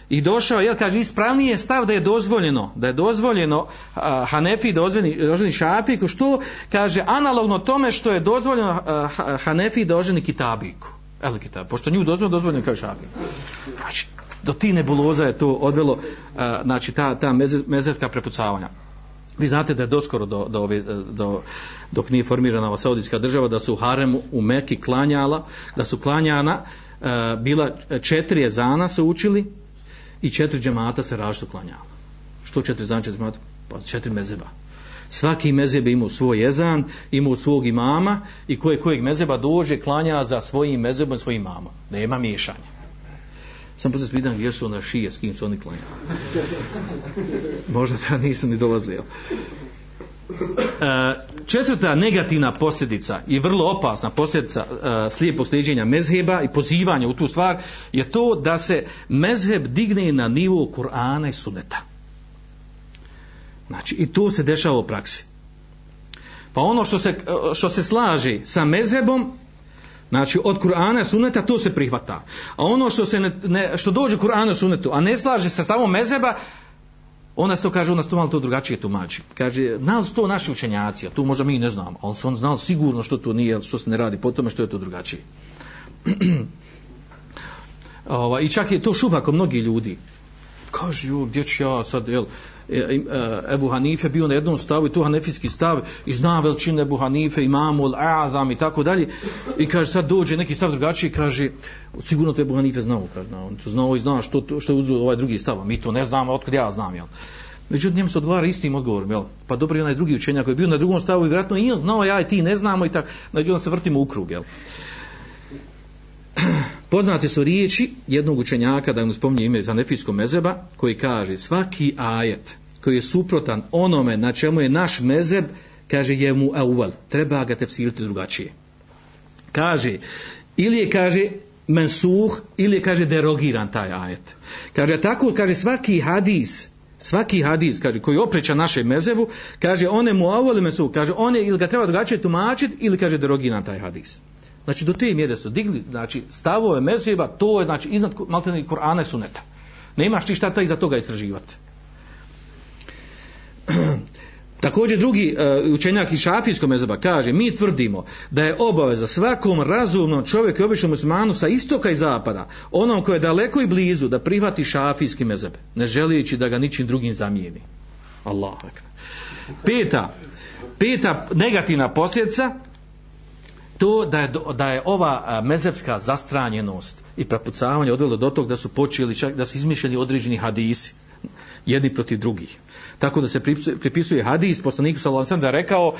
i došao, jel kaže, ispravnije stav da je dozvoljeno, da je dozvoljeno uh, Hanefi dozvoljeni, dozvoljeni šafiku, što kaže, analogno tome što je dozvoljeno uh, Hanefi dozvoljeni kitabiku. El kitab, pošto nju dozvoljeno, dozvoljeno kao Šafiku. Znači, do ti nebuloza je to odvelo, uh, znači, ta, ta mezevka prepucavanja. Vi znate da je doskoro do, do, ove, do, dok nije formirana ova saudijska država, da su u Haremu u Meki klanjala, da su klanjana, e, bila četiri jezana su učili i četiri džemata se različito klanjala. Što četiri jezana, četiri džemata? Pa četiri mezeba. Svaki mezeb imao svoj jezan, imao svog imama i koje kojeg mezeba dođe klanja za svojim mezebom svojim imamom. Nema miješanja. Sam poslije spitan gdje su ona šije, s kim su oni klanjali. Možda da nisu ni dolazili. Jel? E, četvrta negativna posljedica i vrlo opasna posljedica e, slijepog sliđenja mezheba i pozivanja u tu stvar je to da se mezheb digne na nivo Kur'ana i suneta. Znači, i to se dešava u praksi. Pa ono što se, e, što se slaži sa mezhebom, Znači od Kur'ana suneta to se prihvata. A ono što se ne, ne što dođe Kur'anu sunetu, a ne slaže se samo mezeba, onda se to kaže, ona se to malo to drugačije tumači. Kaže, znali su to naši učenjaci, a to možda mi ne znamo, ali su on znali sigurno što to nije, što se ne radi po tome, što je to drugačije. Ova, I čak je to šupa kod mnogi ljudi. Kaže, jo, gdje ću ja sad, jel, E, e, Ebu Hanife bio na jednom stavu i to hanefijski stav i zna veličine Ebu Hanife, imamu, al-azam i tako dalje i kaže sad dođe neki stav drugačiji kaže sigurno to Ebu Hanife znao kaže, on to znao i zna što, što je uzeo ovaj drugi stav mi to ne znamo, otkud ja znam jel? Međutim, njemu se odgovara istim odgovorom, jel? Pa dobro i onaj drugi učenjak koji je bio na drugom stavu i vjerojatno i on znao ja i ti ne znamo i tako, znači on se vrtimo u krug, jel? Poznate su riječi jednog učenjaka, da mu spominje ime Zanefijskog mezeba, koji kaže svaki ajet koji je suprotan onome na čemu je naš mezeb, kaže je mu auval, treba ga tefsiriti drugačije. Kaže, ili je kaže mensuh, ili je kaže derogiran taj ajet. Kaže, tako kaže svaki hadis, svaki hadis, kaže, koji opreća našem mezebu, kaže, one mu auval mensuh, kaže, one ili ga treba drugačije tumačiti, ili kaže derogiran taj hadis. Znači do te mjere su digli, znači stavove mezheba, to je znači iznad maltene Kur'ana i Suneta. Nemaš ti šta taj iza toga istraživati. Također drugi uh, učenjak iz šafijskog mezheba kaže, mi tvrdimo da je obaveza svakom razumnom čovjeku i običnom muslimanu sa istoka i zapada, onom koji je daleko i blizu, da prihvati šafijski mezheb, ne želijeći da ga ničim drugim zamijeni. Allah. Peta, peta negativna posljedica to da je, da je ova mezepska zastranjenost i prepucavanje odvelo do tog da su počeli čak da su izmišljeni određeni hadisi jedni protiv drugih. Tako da se pripisuje hadis poslaniku sallallahu alejhi da je rekao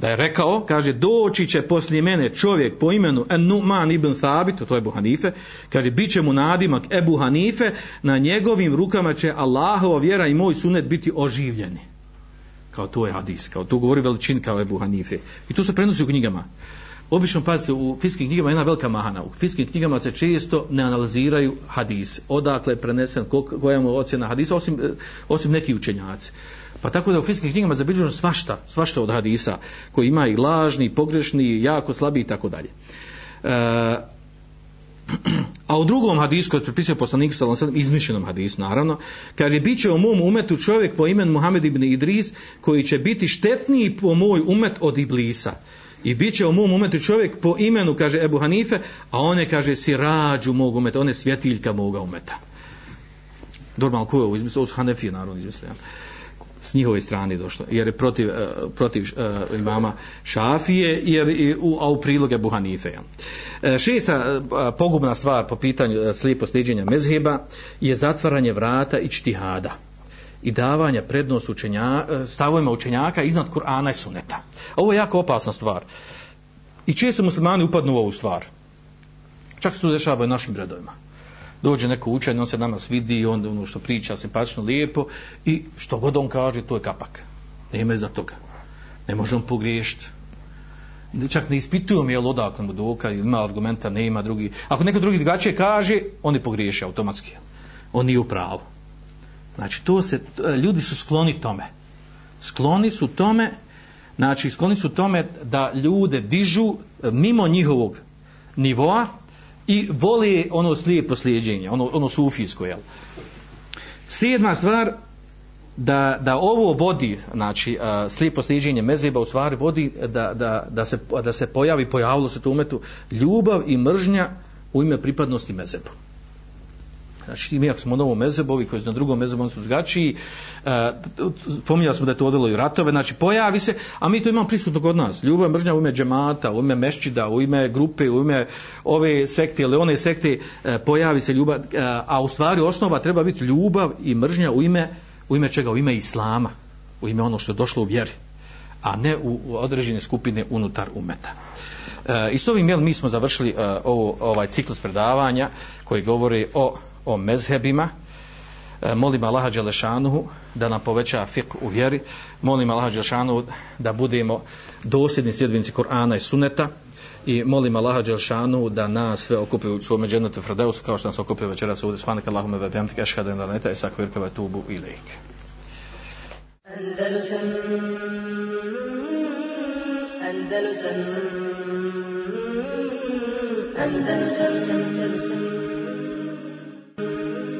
da je rekao, kaže, doći će poslije mene čovjek po imenu Numan ibn Thabit, to je Ebu Hanife, kaže, bit će mu nadimak Ebu Hanife, na njegovim rukama će Allahova vjera i moj sunet biti oživljeni. Kao to je hadis, kao to govori veličin kao Ebu Hanife. I to se prenosi u knjigama. Obično pazite u fiskim knjigama jedna velika mahana. U fiskim knjigama se često ne analiziraju hadise. Odakle je prenesen koja je ocjena hadisa osim, eh, osim neki učenjaci. Pa tako da u fiskim knjigama zabilježeno svašta, svašta od hadisa koji ima i lažni, i pogrešni, jako slabi i tako dalje. Eh, a u drugom hadisu koji je prepisao poslanik sallallahu alejhi izmišljenom hadisu naravno kaže biće u mom umetu čovjek po imenu Muhammed ibn Idris koji će biti štetniji po moj umet od Iblisa i bit će u mom umetu čovjek po imenu, kaže Ebu Hanife, a one kaže sirađu mog umeta, one svjetiljka moga umeta. Normalno, ko je ovo izmislio? Ovo su Hanefije, naravno, izmislio. S njihove strane došlo, jer je protiv, uh, protiv uh, imama Šafije, jer i u, a u priloge Ebu Hanife. Uh, šesta uh, pogubna stvar po pitanju uh, slijepo sliđenja mezheba je zatvaranje vrata i čtihada i davanja prednost učenja, e, stavovima učenjaka iznad Kur'ana i Suneta. Ovo je jako opasna stvar. I često muslimani upadnu u ovu stvar. Čak se to dešava i našim redovima. Dođe neko učenje, on se nama svidi i on ono što priča simpatično, lijepo i što god on kaže, to je kapak. Nema za toga. Ne može on pogriješiti. Čak ne ispitujem je li odakle mu doka, ima argumenta, nema drugi. Ako neko drugi drugačije kaže, on je pogriješio automatski. On nije u pravu. Znači, to se, e, ljudi su skloni tome. Skloni su tome, znači, skloni su tome da ljude dižu e, mimo njihovog nivoa i voli ono slijepo slijedjenje, ono, ono sufijsko, jel? Sedma stvar, da, da ovo vodi, znači, uh, slijepo slijedženje mezeba u stvari vodi da, da, da, se, da se pojavi, pojavilo se tu umetu, ljubav i mržnja u ime pripadnosti mezebu. Znači, mi ako smo novo mezebovi koji su na drugom mezebu, oni su drugačiji, e, pominjali smo da je to odelo i ratove, znači pojavi se, a mi to imamo prisutno kod nas. Ljubav je mržnja u ime džemata, u ime mešćida, u ime grupe, u ime ove sekte ili one sekte, e, pojavi se ljubav, e, a u stvari osnova treba biti ljubav i mržnja u ime, u ime čega? U ime islama, u ime ono što je došlo u vjeri, a ne u, u određene skupine unutar umeta. E, I s ovim jel, mi smo završili e, ovo, ovaj ciklus predavanja koji govori o o mezhebima. E, molim Allaha Đelešanuhu da nam poveća fik u vjeri. Molim Allaha Đelešanuhu da budemo dosljedni sljedbenici Korana i Suneta i molim Allaha Đelešanuhu da nas sve okupi u svome džennetu Fradeus kao što nas okupi večeras ovdje. Svanak Allahume ve bihamdik ešhadu an la ilaha illa anta astaghfiruka wa ilaik Andalusam Andalusam Andalusam Andalusam. thank you